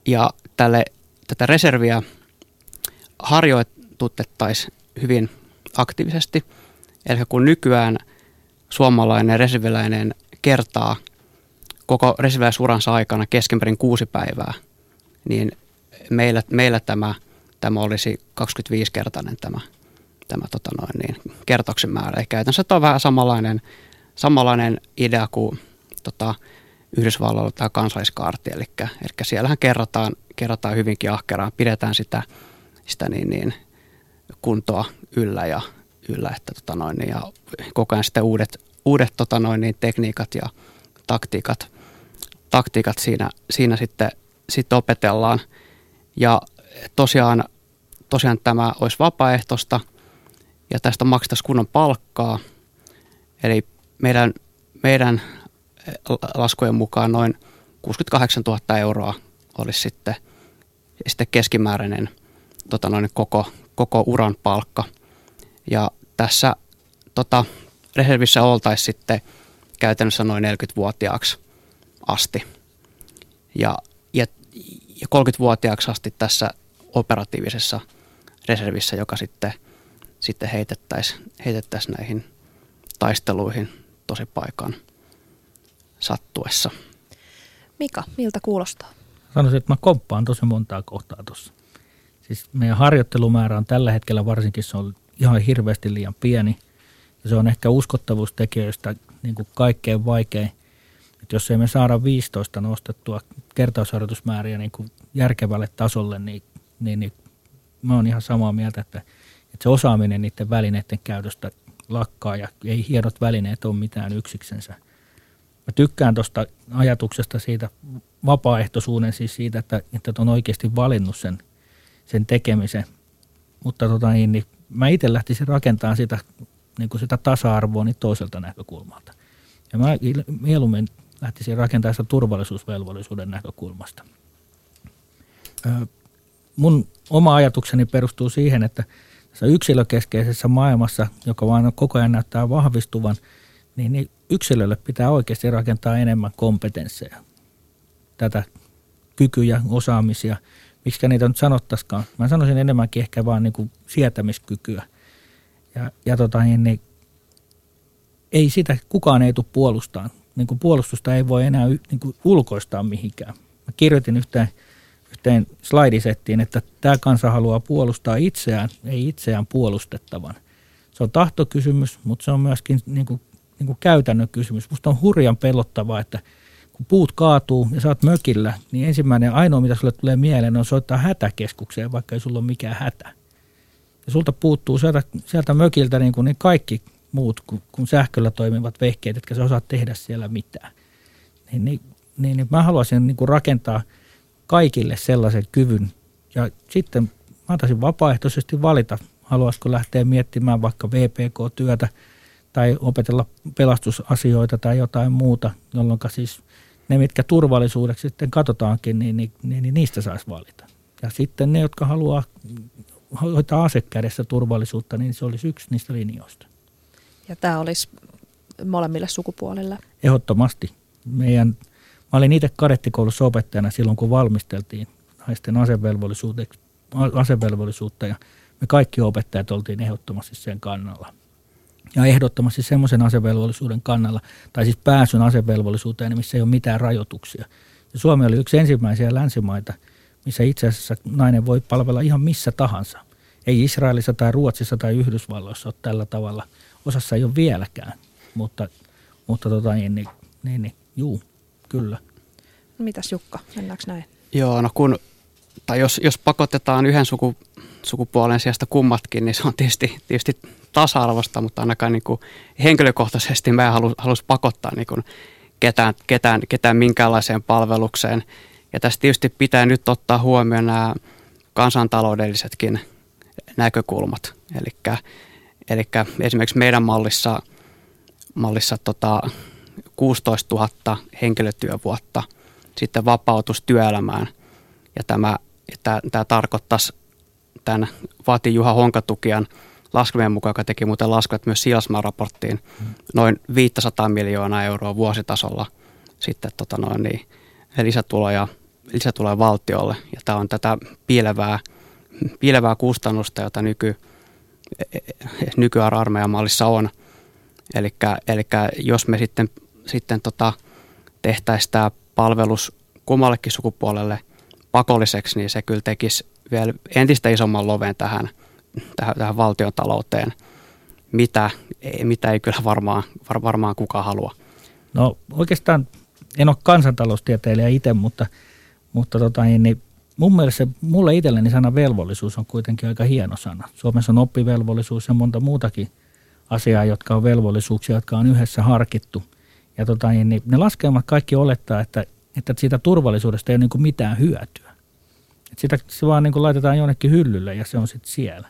ja tälle, tätä reserviä harjoitutettaisiin hyvin aktiivisesti. Eli kun nykyään suomalainen reserviläinen kertaa koko reserviläisuransa aikana keskimäärin kuusi päivää, niin meillä, meillä tämä, tämä olisi 25-kertainen tämä, tämä tota noin niin, kertoksen määrä. Eli käytännössä tämä on vähän samanlainen, samanlainen idea kuin tota, Yhdysvalloilla tämä kansalliskaarti, eli, eli siellähän kerrotaan, kerrotaan hyvinkin ahkeraan, pidetään sitä, sitä niin, niin, kuntoa yllä ja, yllä, että tota noin, niin, ja koko ajan sitten uudet, uudet tota noin, niin, tekniikat ja taktiikat, taktiikat siinä, siinä sitten, sitten opetellaan. Ja tosiaan, tosiaan tämä olisi vapaaehtoista ja tästä maksettaisiin kunnon palkkaa. Eli meidän, meidän laskujen mukaan noin 68 000 euroa olisi sitten, sitten keskimääräinen tota noin, koko, koko uran palkka. Ja tässä tota, reservissä oltaisiin sitten käytännössä noin 40-vuotiaaksi asti. Ja, ja, ja 30-vuotiaaksi asti tässä operatiivisessa reservissä, joka sitten, sitten heitettäisiin heitettäisi näihin taisteluihin tosi paikan sattuessa. Mika, miltä kuulostaa? Sanoisin, että mä komppaan tosi montaa kohtaa tuossa. Siis meidän harjoittelumäärä on tällä hetkellä varsinkin se on ihan hirveästi liian pieni. Ja se on ehkä uskottavuustekijöistä niin kuin kaikkein vaikein. Että jos ei me saada 15 nostettua kertausharjoitusmääriä niin kuin järkevälle tasolle, niin, niin, niin mä oon ihan samaa mieltä, että, että se osaaminen niiden välineiden käytöstä lakkaa ja ei hienot välineet ole mitään yksiksensä. Mä tykkään tuosta ajatuksesta siitä vapaaehtoisuuden, siis siitä, että, että on oikeasti valinnut sen, sen tekemisen. Mutta tota, niin, niin mä itse lähtisin rakentamaan sitä, niin kuin sitä tasa-arvoa niin toiselta näkökulmalta. Ja mä mieluummin lähtisin rakentamaan sitä turvallisuusvelvollisuuden näkökulmasta. Mun oma ajatukseni perustuu siihen, että tässä yksilökeskeisessä maailmassa, joka vaan koko ajan näyttää vahvistuvan, niin, niin yksilölle pitää oikeasti rakentaa enemmän kompetensseja. Tätä kykyjä, osaamisia, miksi niitä nyt sanottaisikaan. Mä sanoisin enemmänkin ehkä vaan niin kuin sietämiskykyä. Ja, ja tota, niin, niin, ei sitä, kukaan ei tule puolustaan. Niin kuin puolustusta ei voi enää niin kuin ulkoistaa mihinkään. Mä kirjoitin yhteen yhteen slaidisettiin, että tämä kansa haluaa puolustaa itseään, ei itseään puolustettavan. Se on tahtokysymys, mutta se on myöskin niin kuin, niin kuin käytännön kysymys. Musta on hurjan pelottavaa, että kun puut kaatuu ja oot mökillä, niin ensimmäinen ainoa, mitä sulle tulee mieleen, on soittaa hätäkeskukseen, vaikka ei sulla ole mikään hätä. Ja sulta puuttuu sieltä, sieltä mökiltä niin kuin niin kaikki muut kuin, kuin sähköllä toimivat vehkeet, etkä sä osaat tehdä siellä mitään. Niin, niin, niin, niin mä haluaisin niin kuin rakentaa – kaikille sellaisen kyvyn. Ja sitten mä antaisin vapaaehtoisesti valita, haluaisiko lähteä miettimään vaikka VPK-työtä tai opetella pelastusasioita tai jotain muuta, jolloin siis ne, mitkä turvallisuudeksi sitten katsotaankin, niin, niin, niin, niin niistä saisi valita. Ja sitten ne, jotka haluaa hoitaa asekädessä turvallisuutta, niin se olisi yksi niistä linjoista. Ja tämä olisi molemmille sukupuolille? Ehdottomasti. Meidän, mä olin itse kadettikoulussa opettajana silloin, kun valmisteltiin naisten asevelvollisuutta ja me kaikki opettajat oltiin ehdottomasti sen kannalla. Ja ehdottomasti semmoisen asevelvollisuuden kannalla, tai siis pääsyn asevelvollisuuteen, missä ei ole mitään rajoituksia. Ja Suomi oli yksi ensimmäisiä länsimaita, missä itse asiassa nainen voi palvella ihan missä tahansa. Ei Israelissa tai Ruotsissa tai Yhdysvalloissa ole tällä tavalla. Osassa ei ole vieläkään, mutta, mutta tota, niin, niin, niin, niin, juu, kyllä. Mitäs Jukka, mennäänkö näin? Joo, no kun, tai jos, jos pakotetaan yhden suku, sukupuolen sijasta kummatkin, niin se on tietysti, tietysti tasa-arvosta, mutta ainakaan niin kuin henkilökohtaisesti mä en halus, halus pakottaa niin kuin ketään, ketään, ketään minkäänlaiseen palvelukseen. Ja tässä tietysti pitää nyt ottaa huomioon nämä kansantaloudellisetkin näkökulmat. Eli esimerkiksi meidän mallissa, mallissa tota 16 000 henkilötyövuotta sitten vapautus työelämään. Ja tämä, tämä, tämä tarkoittaisi tämän Vati Juha Honkatukian laskelmien mukaan, joka teki muuten laskelmat myös Silasmaan raporttiin, noin 500 miljoonaa euroa vuositasolla sitten tota noin, niin, lisätuloja, lisätuloja valtiolle. Ja tämä on tätä piilevää, piilevää kustannusta, jota nyky, nykyarmeijan mallissa on. Eli jos me sitten, sitten tota, tehtäisiin tämä palvelus kummallekin sukupuolelle pakolliseksi, niin se kyllä tekisi vielä entistä isomman loven tähän, tähän, tähän valtion talouteen, mitä, mitä ei kyllä varmaan, var, varmaan kukaan halua. No oikeastaan en ole kansantaloustieteilijä itse, mutta, mutta tota, niin, niin mun mielestä mulle itselleni sana velvollisuus on kuitenkin aika hieno sana. Suomessa on oppivelvollisuus ja monta muutakin asiaa, jotka on velvollisuuksia, jotka on yhdessä harkittu. Ja tota, niin, niin ne laskelmat kaikki olettaa, että, että siitä turvallisuudesta ei ole niin mitään hyötyä. Et sitä se vaan niin kuin laitetaan jonnekin hyllylle ja se on sitten siellä.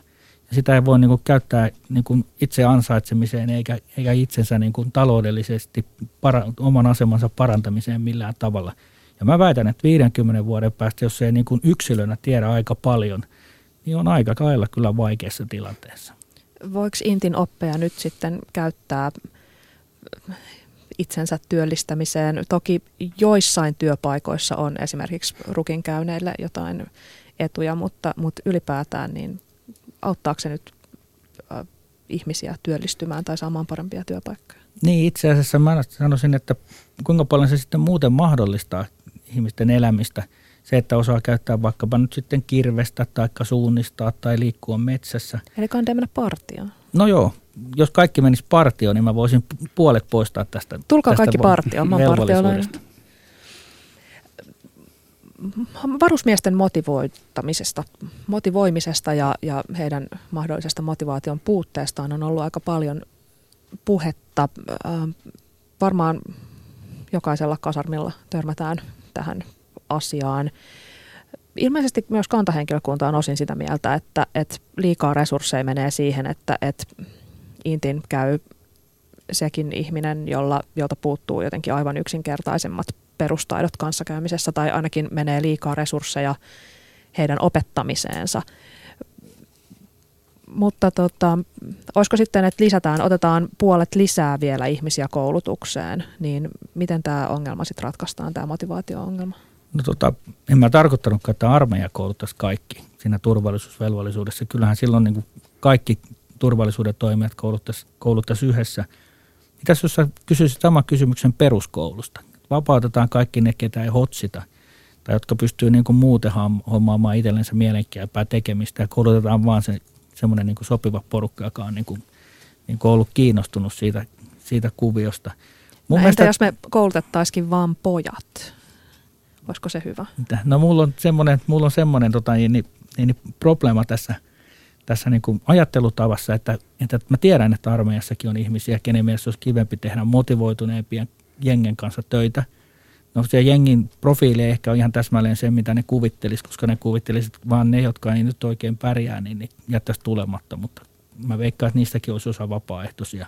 Ja sitä ei voi niin kuin käyttää niin kuin itse ansaitsemiseen eikä, eikä itsensä niin kuin taloudellisesti para, oman asemansa parantamiseen millään tavalla. Ja mä väitän, että 50 vuoden päästä, jos ei niin kuin yksilönä tiedä aika paljon, niin on aika lailla kyllä vaikeassa tilanteessa. Voiko Intin oppeja nyt sitten käyttää itsensä työllistämiseen. Toki joissain työpaikoissa on esimerkiksi rukin käyneille jotain etuja, mutta, mutta ylipäätään niin auttaako se nyt äh, ihmisiä työllistymään tai saamaan parempia työpaikkoja? Niin, itse asiassa mä sanoisin, että kuinka paljon se sitten muuten mahdollistaa ihmisten elämistä. Se, että osaa käyttää vaikkapa nyt sitten kirvestä tai suunnistaa tai liikkua metsässä. Eli kannattaa mennä partioon. No joo, jos kaikki menisi partioon, niin mä voisin puolet poistaa tästä Tulkaa tästä kaikki partioon, mä Varusmiesten motivoittamisesta, motivoimisesta ja, ja heidän mahdollisesta motivaation puutteestaan on ollut aika paljon puhetta. Varmaan jokaisella kasarmilla törmätään tähän asiaan. Ilmeisesti myös kantahenkilökunta on osin sitä mieltä, että, että liikaa resursseja menee siihen, että, että Intin käy sekin ihminen, jolla, jolta puuttuu jotenkin aivan yksinkertaisemmat perustaidot kanssakäymisessä tai ainakin menee liikaa resursseja heidän opettamiseensa. Mutta tota, olisiko sitten, että lisätään, otetaan puolet lisää vielä ihmisiä koulutukseen, niin miten tämä ongelma sitten ratkaistaan, tämä motivaatio-ongelma? No tota, en mä tarkoittanutkaan, että armeija kouluttaisi kaikki siinä turvallisuusvelvollisuudessa. Kyllähän silloin niin kaikki turvallisuuden toimijat kouluttaisi, kouluttaisi yhdessä. Mitäs jos sä kysyisit saman kysymyksen peruskoulusta? Vapautetaan kaikki ne, ketä ei hotsita tai jotka pystyy niin kuin muuten hommaamaan itsellensä mielenkiäpää tekemistä ja koulutetaan vaan se, semmoinen niin kuin sopiva porukka, joka on niin kuin, niin kuin ollut kiinnostunut siitä, siitä kuviosta. Mun no mielestä, entä jos me koulutettaisikin vaan pojat? Olisiko se hyvä? No mulla on semmoinen, mulla on semmoinen tota, niin, niin, niin, probleema tässä – tässä niin kuin ajattelutavassa, että, että mä tiedän, että armeijassakin on ihmisiä, kenen mielestä olisi kivempi tehdä motivoituneempien jengen kanssa töitä. No se jengin profiili ei ehkä ole ihan täsmälleen se, mitä ne kuvittelisi, koska ne kuvittelisi vaan ne, jotka ei nyt oikein pärjää, niin ne jättäisi tulematta, mutta mä veikkaan, että niistäkin olisi osa vapaaehtoisia.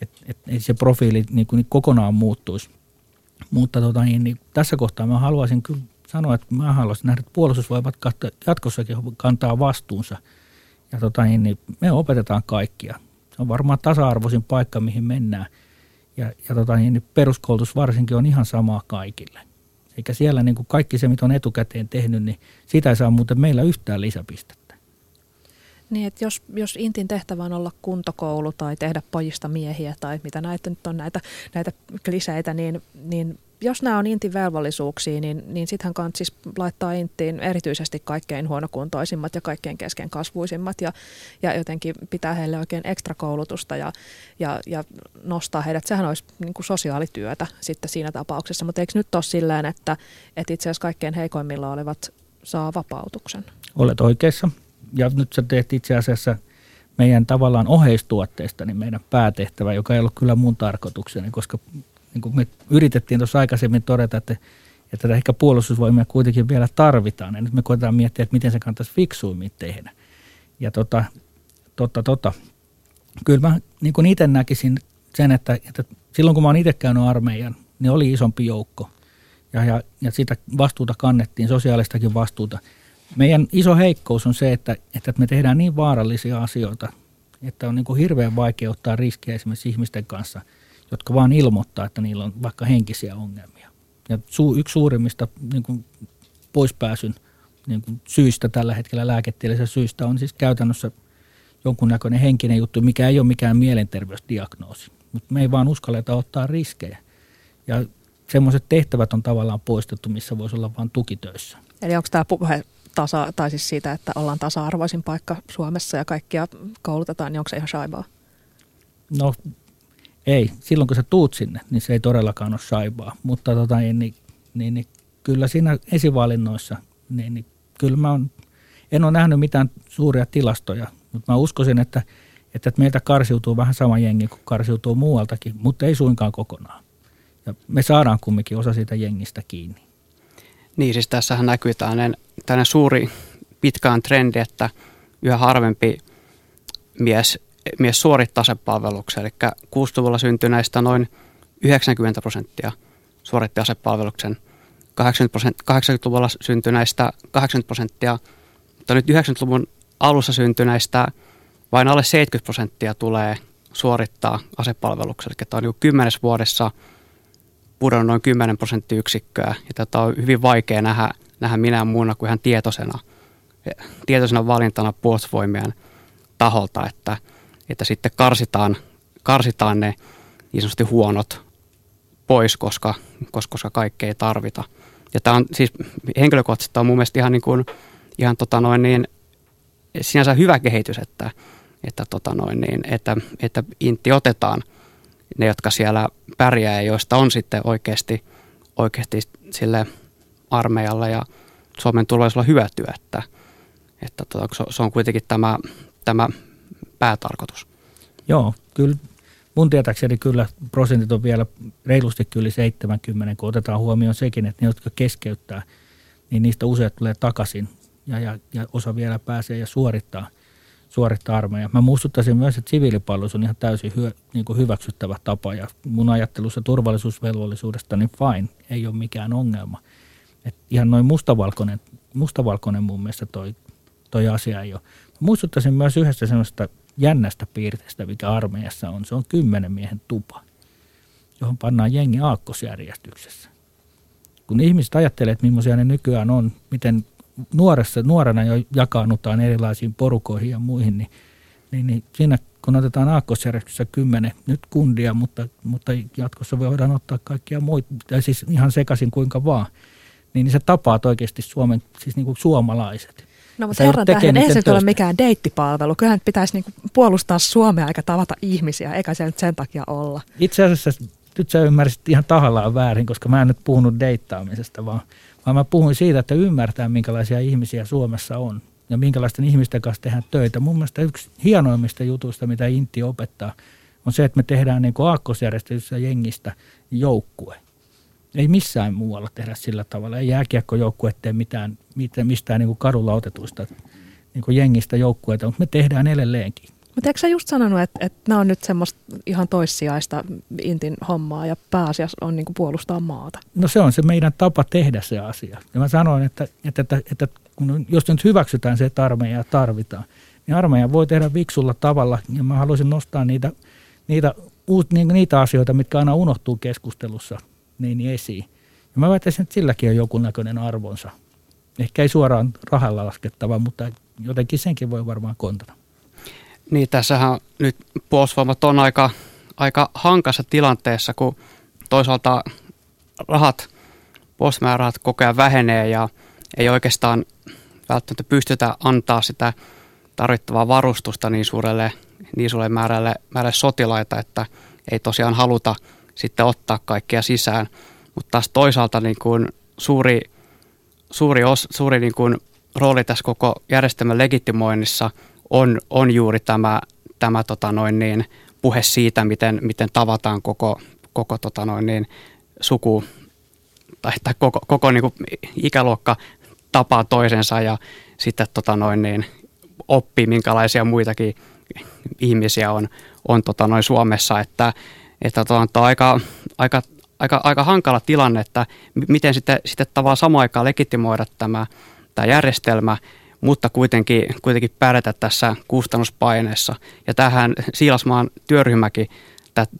Että et, et se profiili niin kuin kokonaan muuttuisi. Mutta tota, niin, niin, tässä kohtaa mä haluaisin kyllä sanoa, että mä haluaisin nähdä, että puolustusvoimat jatkossakin kantaa vastuunsa. Ja tota, niin, niin, me opetetaan kaikkia. Se on varmaan tasa-arvoisin paikka, mihin mennään. Ja, ja tota, niin, niin peruskoulutus varsinkin on ihan samaa kaikille. Eikä siellä niin kuin kaikki se, mitä on etukäteen tehnyt, niin sitä ei saa muuten meillä yhtään lisäpistettä. Niin, että jos, jos Intin tehtävä on olla kuntokoulu tai tehdä pojista miehiä tai mitä näitä nyt on näitä, näitä kliseitä, niin, niin jos nämä on Intin velvollisuuksia, niin, niin sittenhän kannattaa siis laittaa Inttiin erityisesti kaikkein huonokuntoisimmat ja kaikkein keskenkasvuisimmat ja, ja jotenkin pitää heille oikein ekstra koulutusta ja, ja, ja nostaa heidät. Sehän olisi niin kuin sosiaalityötä sitten siinä tapauksessa, mutta eikö nyt ole silleen, että, että itse asiassa kaikkein heikoimmilla olevat saa vapautuksen? Olet oikeassa. Ja nyt sä teet itse asiassa meidän tavallaan oheistuotteista niin meidän päätehtävä, joka ei ollut kyllä mun tarkoitukseni, koska niin kuin me yritettiin tuossa aikaisemmin todeta, että, että ehkä puolustusvoimia kuitenkin vielä tarvitaan. Ja nyt me koetaan miettiä, että miten se kannattaisi fiksuimmin tehdä. Ja tota, tota, tota. Kyllä mä niin kuin itse näkisin sen, että, että silloin kun mä oon itse käynyt armeijan, niin oli isompi joukko. Ja, ja, ja sitä vastuuta kannettiin, sosiaalistakin vastuuta. Meidän iso heikkous on se, että, että me tehdään niin vaarallisia asioita, että on niin kuin hirveän vaikea ottaa riskejä esimerkiksi ihmisten kanssa – jotka vaan ilmoittaa, että niillä on vaikka henkisiä ongelmia. Ja su, yksi suurimmista niin kuin poispääsyn niin kuin syistä tällä hetkellä lääketieteellisessä syistä on siis käytännössä jonkunnäköinen henkinen juttu, mikä ei ole mikään mielenterveysdiagnoosi. Mutta me ei vaan uskalleta ottaa riskejä. Ja semmoiset tehtävät on tavallaan poistettu, missä voisi olla vain tukitöissä. Eli onko tämä puhe tasa, tai siis siitä, että ollaan tasa-arvoisin paikka Suomessa ja kaikkia koulutetaan, niin onko se ihan shaibaa? No ei, silloin kun sä tuut sinne, niin se ei todellakaan ole saibaa. Mutta tota, niin, niin, niin, niin, kyllä siinä esivalinnoissa, niin, niin kyllä mä on, en ole nähnyt mitään suuria tilastoja, mutta mä uskoisin, että, että meiltä karsiutuu vähän sama jengi kuin karsiutuu muualtakin, mutta ei suinkaan kokonaan. Ja me saadaan kumminkin osa siitä jengistä kiinni. Niin, siis tässähän näkyy tällainen, tällainen suuri pitkään trendi, että yhä harvempi mies mies suorittaa asepalveluksen. Eli 60-luvulla syntyneistä noin 90 prosenttia suoritti asepalveluksen. 80-luvulla syntyneistä 80 prosenttia, mutta nyt 90-luvun alussa syntyneistä vain alle 70 prosenttia tulee suorittaa asepalveluksen. Eli tämä on niin kymmenes vuodessa pudonnut noin 10 prosenttiyksikköä. Ja tätä on hyvin vaikea nähdä, nähdä minä muuna kuin ihan tietoisena, tietoisena valintana puolustusvoimien taholta, että – että sitten karsitaan, karsitaan ne niin sanotusti huonot pois, koska, koska, kaikkea ei tarvita. Ja tämä on siis henkilökohtaisesti on mun mielestä ihan, niin kuin, ihan tota noin niin, sinänsä hyvä kehitys, että, että, tota noin niin, että, että intti otetaan ne, jotka siellä pärjää ja joista on sitten oikeasti, oikeasti sille armeijalle ja Suomen tulevaisuudella hyötyä, että, että tota, se on kuitenkin tämä, tämä päätarkoitus. Joo, kyllä mun tietääkseni kyllä prosentit on vielä reilusti yli 70, kun otetaan huomioon sekin, että ne, jotka keskeyttää, niin niistä useat tulee takaisin ja, ja, ja osa vielä pääsee ja suorittaa, suorittaa armeija. Mä muistuttaisin myös, että siviilipalvelus on ihan täysin hyö, niin kuin hyväksyttävä tapa ja mun ajattelussa turvallisuusvelvollisuudesta niin fine, ei ole mikään ongelma. Et ihan noin mustavalkoinen, mustavalkoinen mun mielestä toi, toi asia ei ole. Muistuttaisin myös yhdestä sellaista jännästä piirteestä, mikä armeijassa on. Se on kymmenen miehen tupa, johon pannaan jengi aakkosjärjestyksessä. Kun ihmiset ajattelee, että millaisia ne nykyään on, miten nuoressa, nuorena jo jakaannutaan erilaisiin porukoihin ja muihin, niin, niin, niin siinä kun otetaan aakkosjärjestyksessä kymmenen, nyt kundia, mutta, mutta jatkossa voidaan ottaa kaikkia muita, tai siis ihan sekaisin kuinka vaan, niin, niin se tapaat oikeasti Suomen, siis niin kuin suomalaiset. No mutta herran tähden, eihän se ole mikään deittipalvelu. Kyllähän pitäisi niinku puolustaa Suomea eikä tavata ihmisiä, eikä se nyt sen takia olla. Itse asiassa nyt sä ymmärsit ihan tahallaan väärin, koska mä en nyt puhunut deittaamisesta, vaan, vaan mä puhuin siitä, että ymmärtää minkälaisia ihmisiä Suomessa on ja minkälaisten ihmisten kanssa tehdään töitä. Mun mielestä yksi hienoimmista jutuista, mitä Inti opettaa, on se, että me tehdään niin aakkosjärjestelyssä jengistä joukkue. Ei missään muualla tehdä sillä tavalla. Ei jääkiekkojoukkue tee mitään, mitään mistään niin kuin kadulla otetuista niin kuin jengistä joukkueita, mutta me tehdään edelleenkin. Mutta eikö sä just sanonut, että, että nämä on nyt semmoista ihan toissijaista intin hommaa ja pääasiassa on niin puolustaa maata? No se on se meidän tapa tehdä se asia. Ja mä sanoin, että, että, että, että kun, jos nyt hyväksytään se, että armeijaa tarvitaan, niin armeija voi tehdä viksulla tavalla. Ja mä haluaisin nostaa niitä, niitä, uut, niitä asioita, mitkä aina unohtuu keskustelussa niin esiin. Ja mä väittäisin, että silläkin on joku näköinen arvonsa. Ehkä ei suoraan rahalla laskettava, mutta jotenkin senkin voi varmaan kontata. Niin, tässähän nyt puolustusvoimat on aika, aika hankassa tilanteessa, kun toisaalta rahat, puolustusmäärärahat koko ajan vähenee ja ei oikeastaan välttämättä pystytä antaa sitä tarvittavaa varustusta niin suurelle, niin suurelle määrälle, määrälle sotilaita, että ei tosiaan haluta sitten ottaa kaikkea sisään. Mutta taas toisaalta niin kuin suuri, suuri, os, suuri niin kuin rooli tässä koko järjestelmän legitimoinnissa on, on juuri tämä, tämä tota noin niin, puhe siitä, miten, miten tavataan koko, koko tota noin niin, suku tai, tai koko, koko niin kuin ikäluokka tapaa toisensa ja sitten tota noin niin, oppii, minkälaisia muitakin ihmisiä on, on tota noin Suomessa, että, että tota, on aika, aika, aika, aika hankala tilanne, että miten sitten, sitten tavallaan samaan aikaan legitimoida tämä, tämä järjestelmä, mutta kuitenkin, kuitenkin pärjätä tässä kustannuspaineessa. Ja tähän Siilasmaan työryhmäkin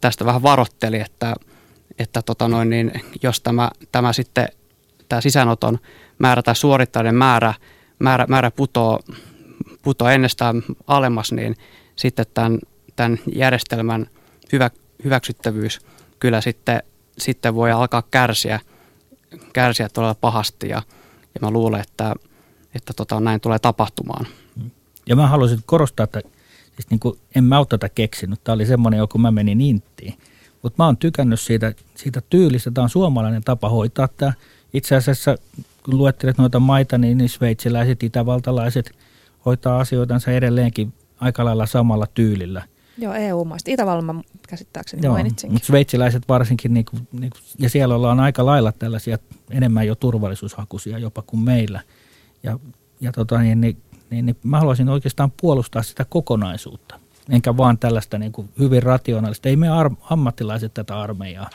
tästä vähän varotteli, että, että tota noin, niin jos tämä, tämä sitten tämä sisäänoton määrä tai suorittajien määrä, määrä, määrä putoo, putoo ennestään alemmas, niin sitten tämän, tämän järjestelmän hyvä, hyväksyttävyys kyllä sitten, sitten voi alkaa kärsiä, kärsiä todella pahasti ja, ja mä luulen, että, että tota, näin tulee tapahtumaan. Ja mä haluaisin korostaa, että siis niin kuin, en mä ole tätä keksinyt. Tämä oli semmoinen, kun mä menin inttiin. Mutta mä oon tykännyt siitä, siitä tyylistä. Tämä on suomalainen tapa hoitaa tämä. Itse asiassa, kun luettelet noita maita, niin, niin sveitsiläiset, itävaltalaiset hoitaa asioitansa edelleenkin aika lailla samalla tyylillä – Joo, EU-maista. Itävallan mä käsittääkseni Joo, mainitsinkin. mutta sveitsiläiset varsinkin, niin kuin, niin kuin, ja siellä ollaan aika lailla tällaisia enemmän jo turvallisuushakuisia jopa kuin meillä. Ja, ja tota, niin, niin, niin, niin mä haluaisin oikeastaan puolustaa sitä kokonaisuutta, enkä vaan tällaista niin kuin hyvin rationaalista. Ei me ar- ammattilaiset tätä armeijaa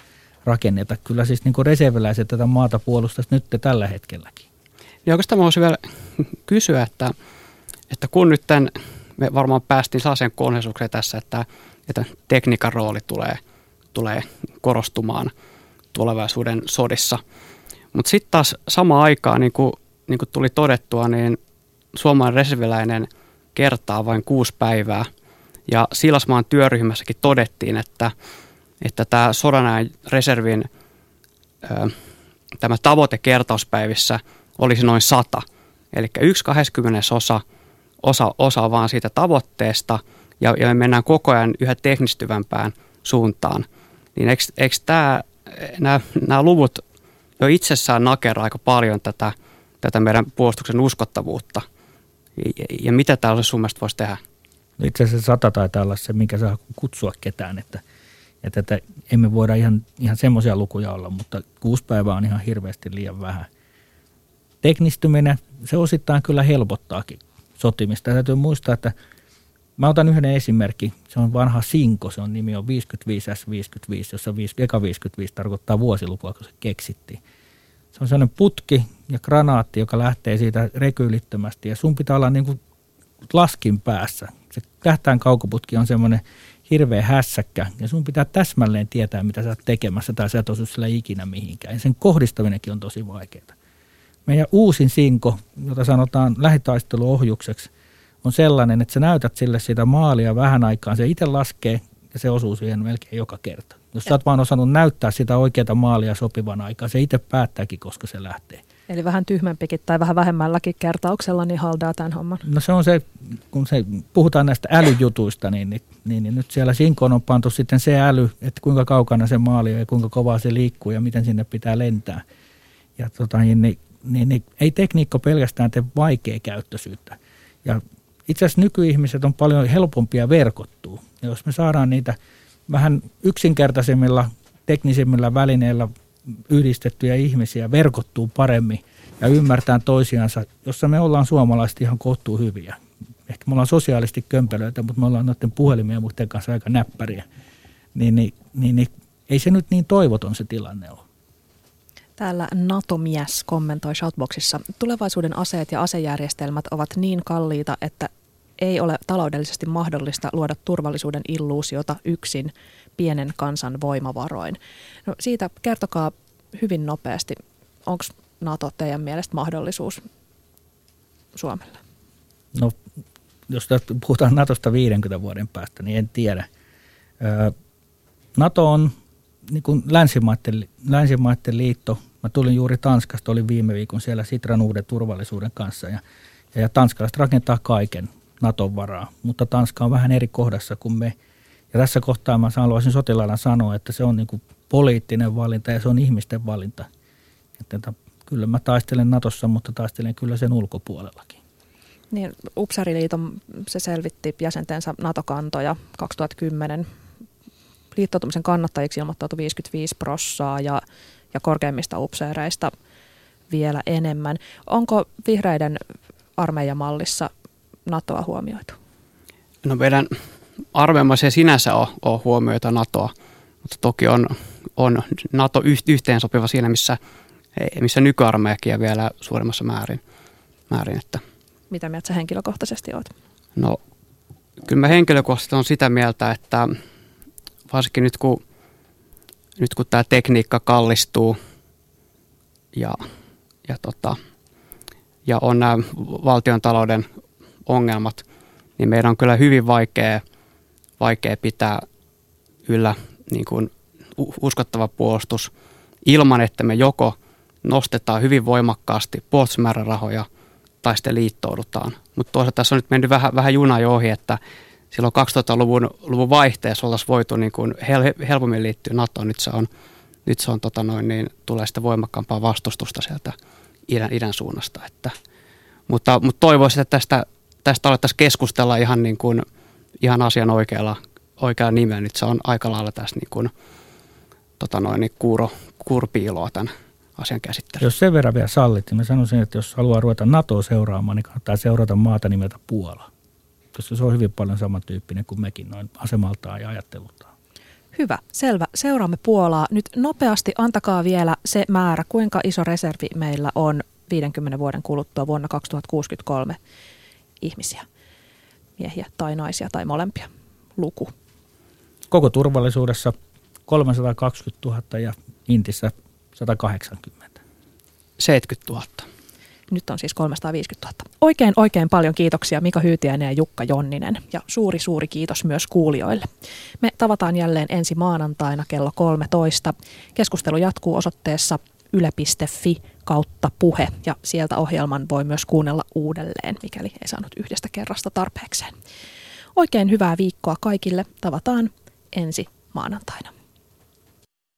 rakenneta. Kyllä siis niin reserviläiset tätä maata puolustaisi nyt tällä hetkelläkin. Niin oikeastaan mä voisin vielä kysyä, että, että kun nyt tämän me varmaan päästiin sellaiseen konsensukseen tässä, että, että tekniikan rooli tulee, tulee korostumaan tulevaisuuden sodissa. Mutta sitten taas samaan aikaan, niin kuin, niin kuin tuli todettua, niin suomalainen reserviläinen kertaa vain kuusi päivää. Ja Silasmaan työryhmässäkin todettiin, että, että tämä sodanajan reservin ö, tämä tavoite kertauspäivissä olisi noin sata. Eli yksi 20 osa – osa, osa vaan siitä tavoitteesta ja, ja me mennään koko ajan yhä teknistyvämpään suuntaan. Niin eikö, eikö tämä, nämä, nämä luvut jo itsessään nakeraa aika paljon tätä, tätä meidän puolustuksen uskottavuutta? Ja, ja mitä täällä sun mielestä voisi tehdä? No itse asiassa sata taitaa olla se, mikä saa kutsua ketään, että, että, että emme voida ihan, ihan semmoisia lukuja olla, mutta kuusi päivää on ihan hirveästi liian vähän. Teknistyminen, se osittain kyllä helpottaakin sotimista. Täytyy muistaa, että mä otan yhden esimerkki. Se on vanha Sinko, se on nimi on 55S55, jossa 5, eka 55 tarkoittaa vuosilukua, kun se keksittiin. Se on sellainen putki ja granaatti, joka lähtee siitä rekyylittömästi ja sun pitää olla niin kuin laskin päässä. Se tähtään kaukoputki on semmoinen hirveä hässäkkä ja sun pitää täsmälleen tietää, mitä sä oot tekemässä tai sä et osu sillä ikinä mihinkään. Ja sen kohdistaminenkin on tosi vaikeaa. Meidän uusin sinko, jota sanotaan lähitaisteluohjukseksi, on sellainen, että sä näytät sille sitä maalia vähän aikaa, se itse laskee ja se osuu siihen melkein joka kerta. Jos sä oot vaan osannut näyttää sitä oikeaa maalia sopivan aikaa, se itse päättääkin, koska se lähtee. Eli vähän tyhmempikin tai vähän vähemmälläkin kertauksella, niin haldaa tämän homman. No se on se, kun se, puhutaan näistä älyjutuista, niin, niin, niin, niin nyt siellä Sinkoon on pantu sitten se äly, että kuinka kaukana se maali on ja kuinka kovaa se liikkuu ja miten sinne pitää lentää. Ja tota, niin, niin niin, niin ei tekniikka pelkästään tee vaikeakäyttöisyyttä. Ja itse asiassa nykyihmiset on paljon helpompia verkottua. Ja jos me saadaan niitä vähän yksinkertaisemmilla teknisemmillä välineillä yhdistettyjä ihmisiä verkottuu paremmin ja ymmärtää toisiansa, jossa me ollaan suomalaiset ihan kohtuu hyviä. ehkä me ollaan sosiaalisesti kömpelöitä, mutta me ollaan noiden puhelimien muiden kanssa aika näppäriä. Niin, niin, niin, niin ei se nyt niin toivoton se tilanne ole. Täällä NATO-mies kommentoi Shoutboxissa, tulevaisuuden aseet ja asejärjestelmät ovat niin kalliita, että ei ole taloudellisesti mahdollista luoda turvallisuuden illuusiota yksin pienen kansan voimavaroin. No, siitä kertokaa hyvin nopeasti, onko NATO teidän mielestä mahdollisuus Suomelle? No, jos puhutaan Natosta 50 vuoden päästä, niin en tiedä. NATO on niin kuin länsimaiden, länsimaiden liitto. Mä tulin juuri Tanskasta, olin viime viikon siellä Sitran uuden turvallisuuden kanssa ja, ja, ja tanskalaiset rakentaa kaiken Naton varaa, mutta Tanska on vähän eri kohdassa kuin me. Ja tässä kohtaa mä haluaisin sotilaana sanoa, että se on niin kuin poliittinen valinta ja se on ihmisten valinta. Että kyllä mä taistelen Natossa, mutta taistelen kyllä sen ulkopuolellakin. Niin, Upsariliiton se selvitti jäsentensä NATO-kantoja 2010. Liittoutumisen kannattajiksi ilmoittautui 55 prossaa ja, ja korkeimmista upseereista vielä enemmän. Onko vihreiden armeijamallissa NATOa huomioitu? No meidän arveimmassa ei sinänsä ole, ole huomioita NATOa, mutta toki on, on NATO yhteensopiva siinä, missä, missä nykyarmeijakin ja vielä suuremmassa määrin. määrin että. Mitä mieltä sä henkilökohtaisesti oot? No kyllä mä henkilökohtaisesti on sitä mieltä, että varsinkin nyt kun, nyt kun tämä tekniikka kallistuu ja, ja, tota, ja on nämä valtion talouden ongelmat, niin meidän on kyllä hyvin vaikea, vaikea pitää yllä niin kuin uskottava puolustus ilman, että me joko nostetaan hyvin voimakkaasti puolustusmäärärahoja tai sitten liittoudutaan. Mutta toisaalta tässä on nyt mennyt vähän, vähän juna jo ohi, että silloin 2000-luvun luvun vaihteessa oltaisiin voitu niin kuin hel, helpommin liittyä NATOon. Nyt se on, nyt se on tota noin, niin tulee sitten voimakkaampaa vastustusta sieltä idän, idän suunnasta. Että, mutta, mutta toivoisin, että tästä tästä alettaisiin keskustella ihan, niin kuin, ihan asian oikealla, oikealla nimellä. Nyt se on aika lailla tässä niin kuin, tota noin, niin kuuro, kuurpiiloa tämän asian käsittelyyn. Jos sen verran vielä sallit, niin mä sanoisin, että jos haluaa ruveta NATOa seuraamaan, niin kannattaa seurata maata nimeltä Puola. Koska se on hyvin paljon samantyyppinen kuin mekin noin asemaltaan ja ajattelultaan. Hyvä, selvä. Seuraamme Puolaa. Nyt nopeasti antakaa vielä se määrä, kuinka iso reservi meillä on 50 vuoden kuluttua vuonna 2063 ihmisiä, miehiä tai naisia tai molempia. Luku. Koko turvallisuudessa 320 000 ja Intissä 180. 70 000. Nyt on siis 350 000. Oikein oikein paljon kiitoksia Mika Hyytiäinen ja Jukka Jonninen ja suuri suuri kiitos myös kuulijoille. Me tavataan jälleen ensi maanantaina kello 13. Keskustelu jatkuu osoitteessa yle.fi kautta puhe ja sieltä ohjelman voi myös kuunnella uudelleen, mikäli ei saanut yhdestä kerrasta tarpeekseen. Oikein hyvää viikkoa kaikille. Tavataan ensi maanantaina.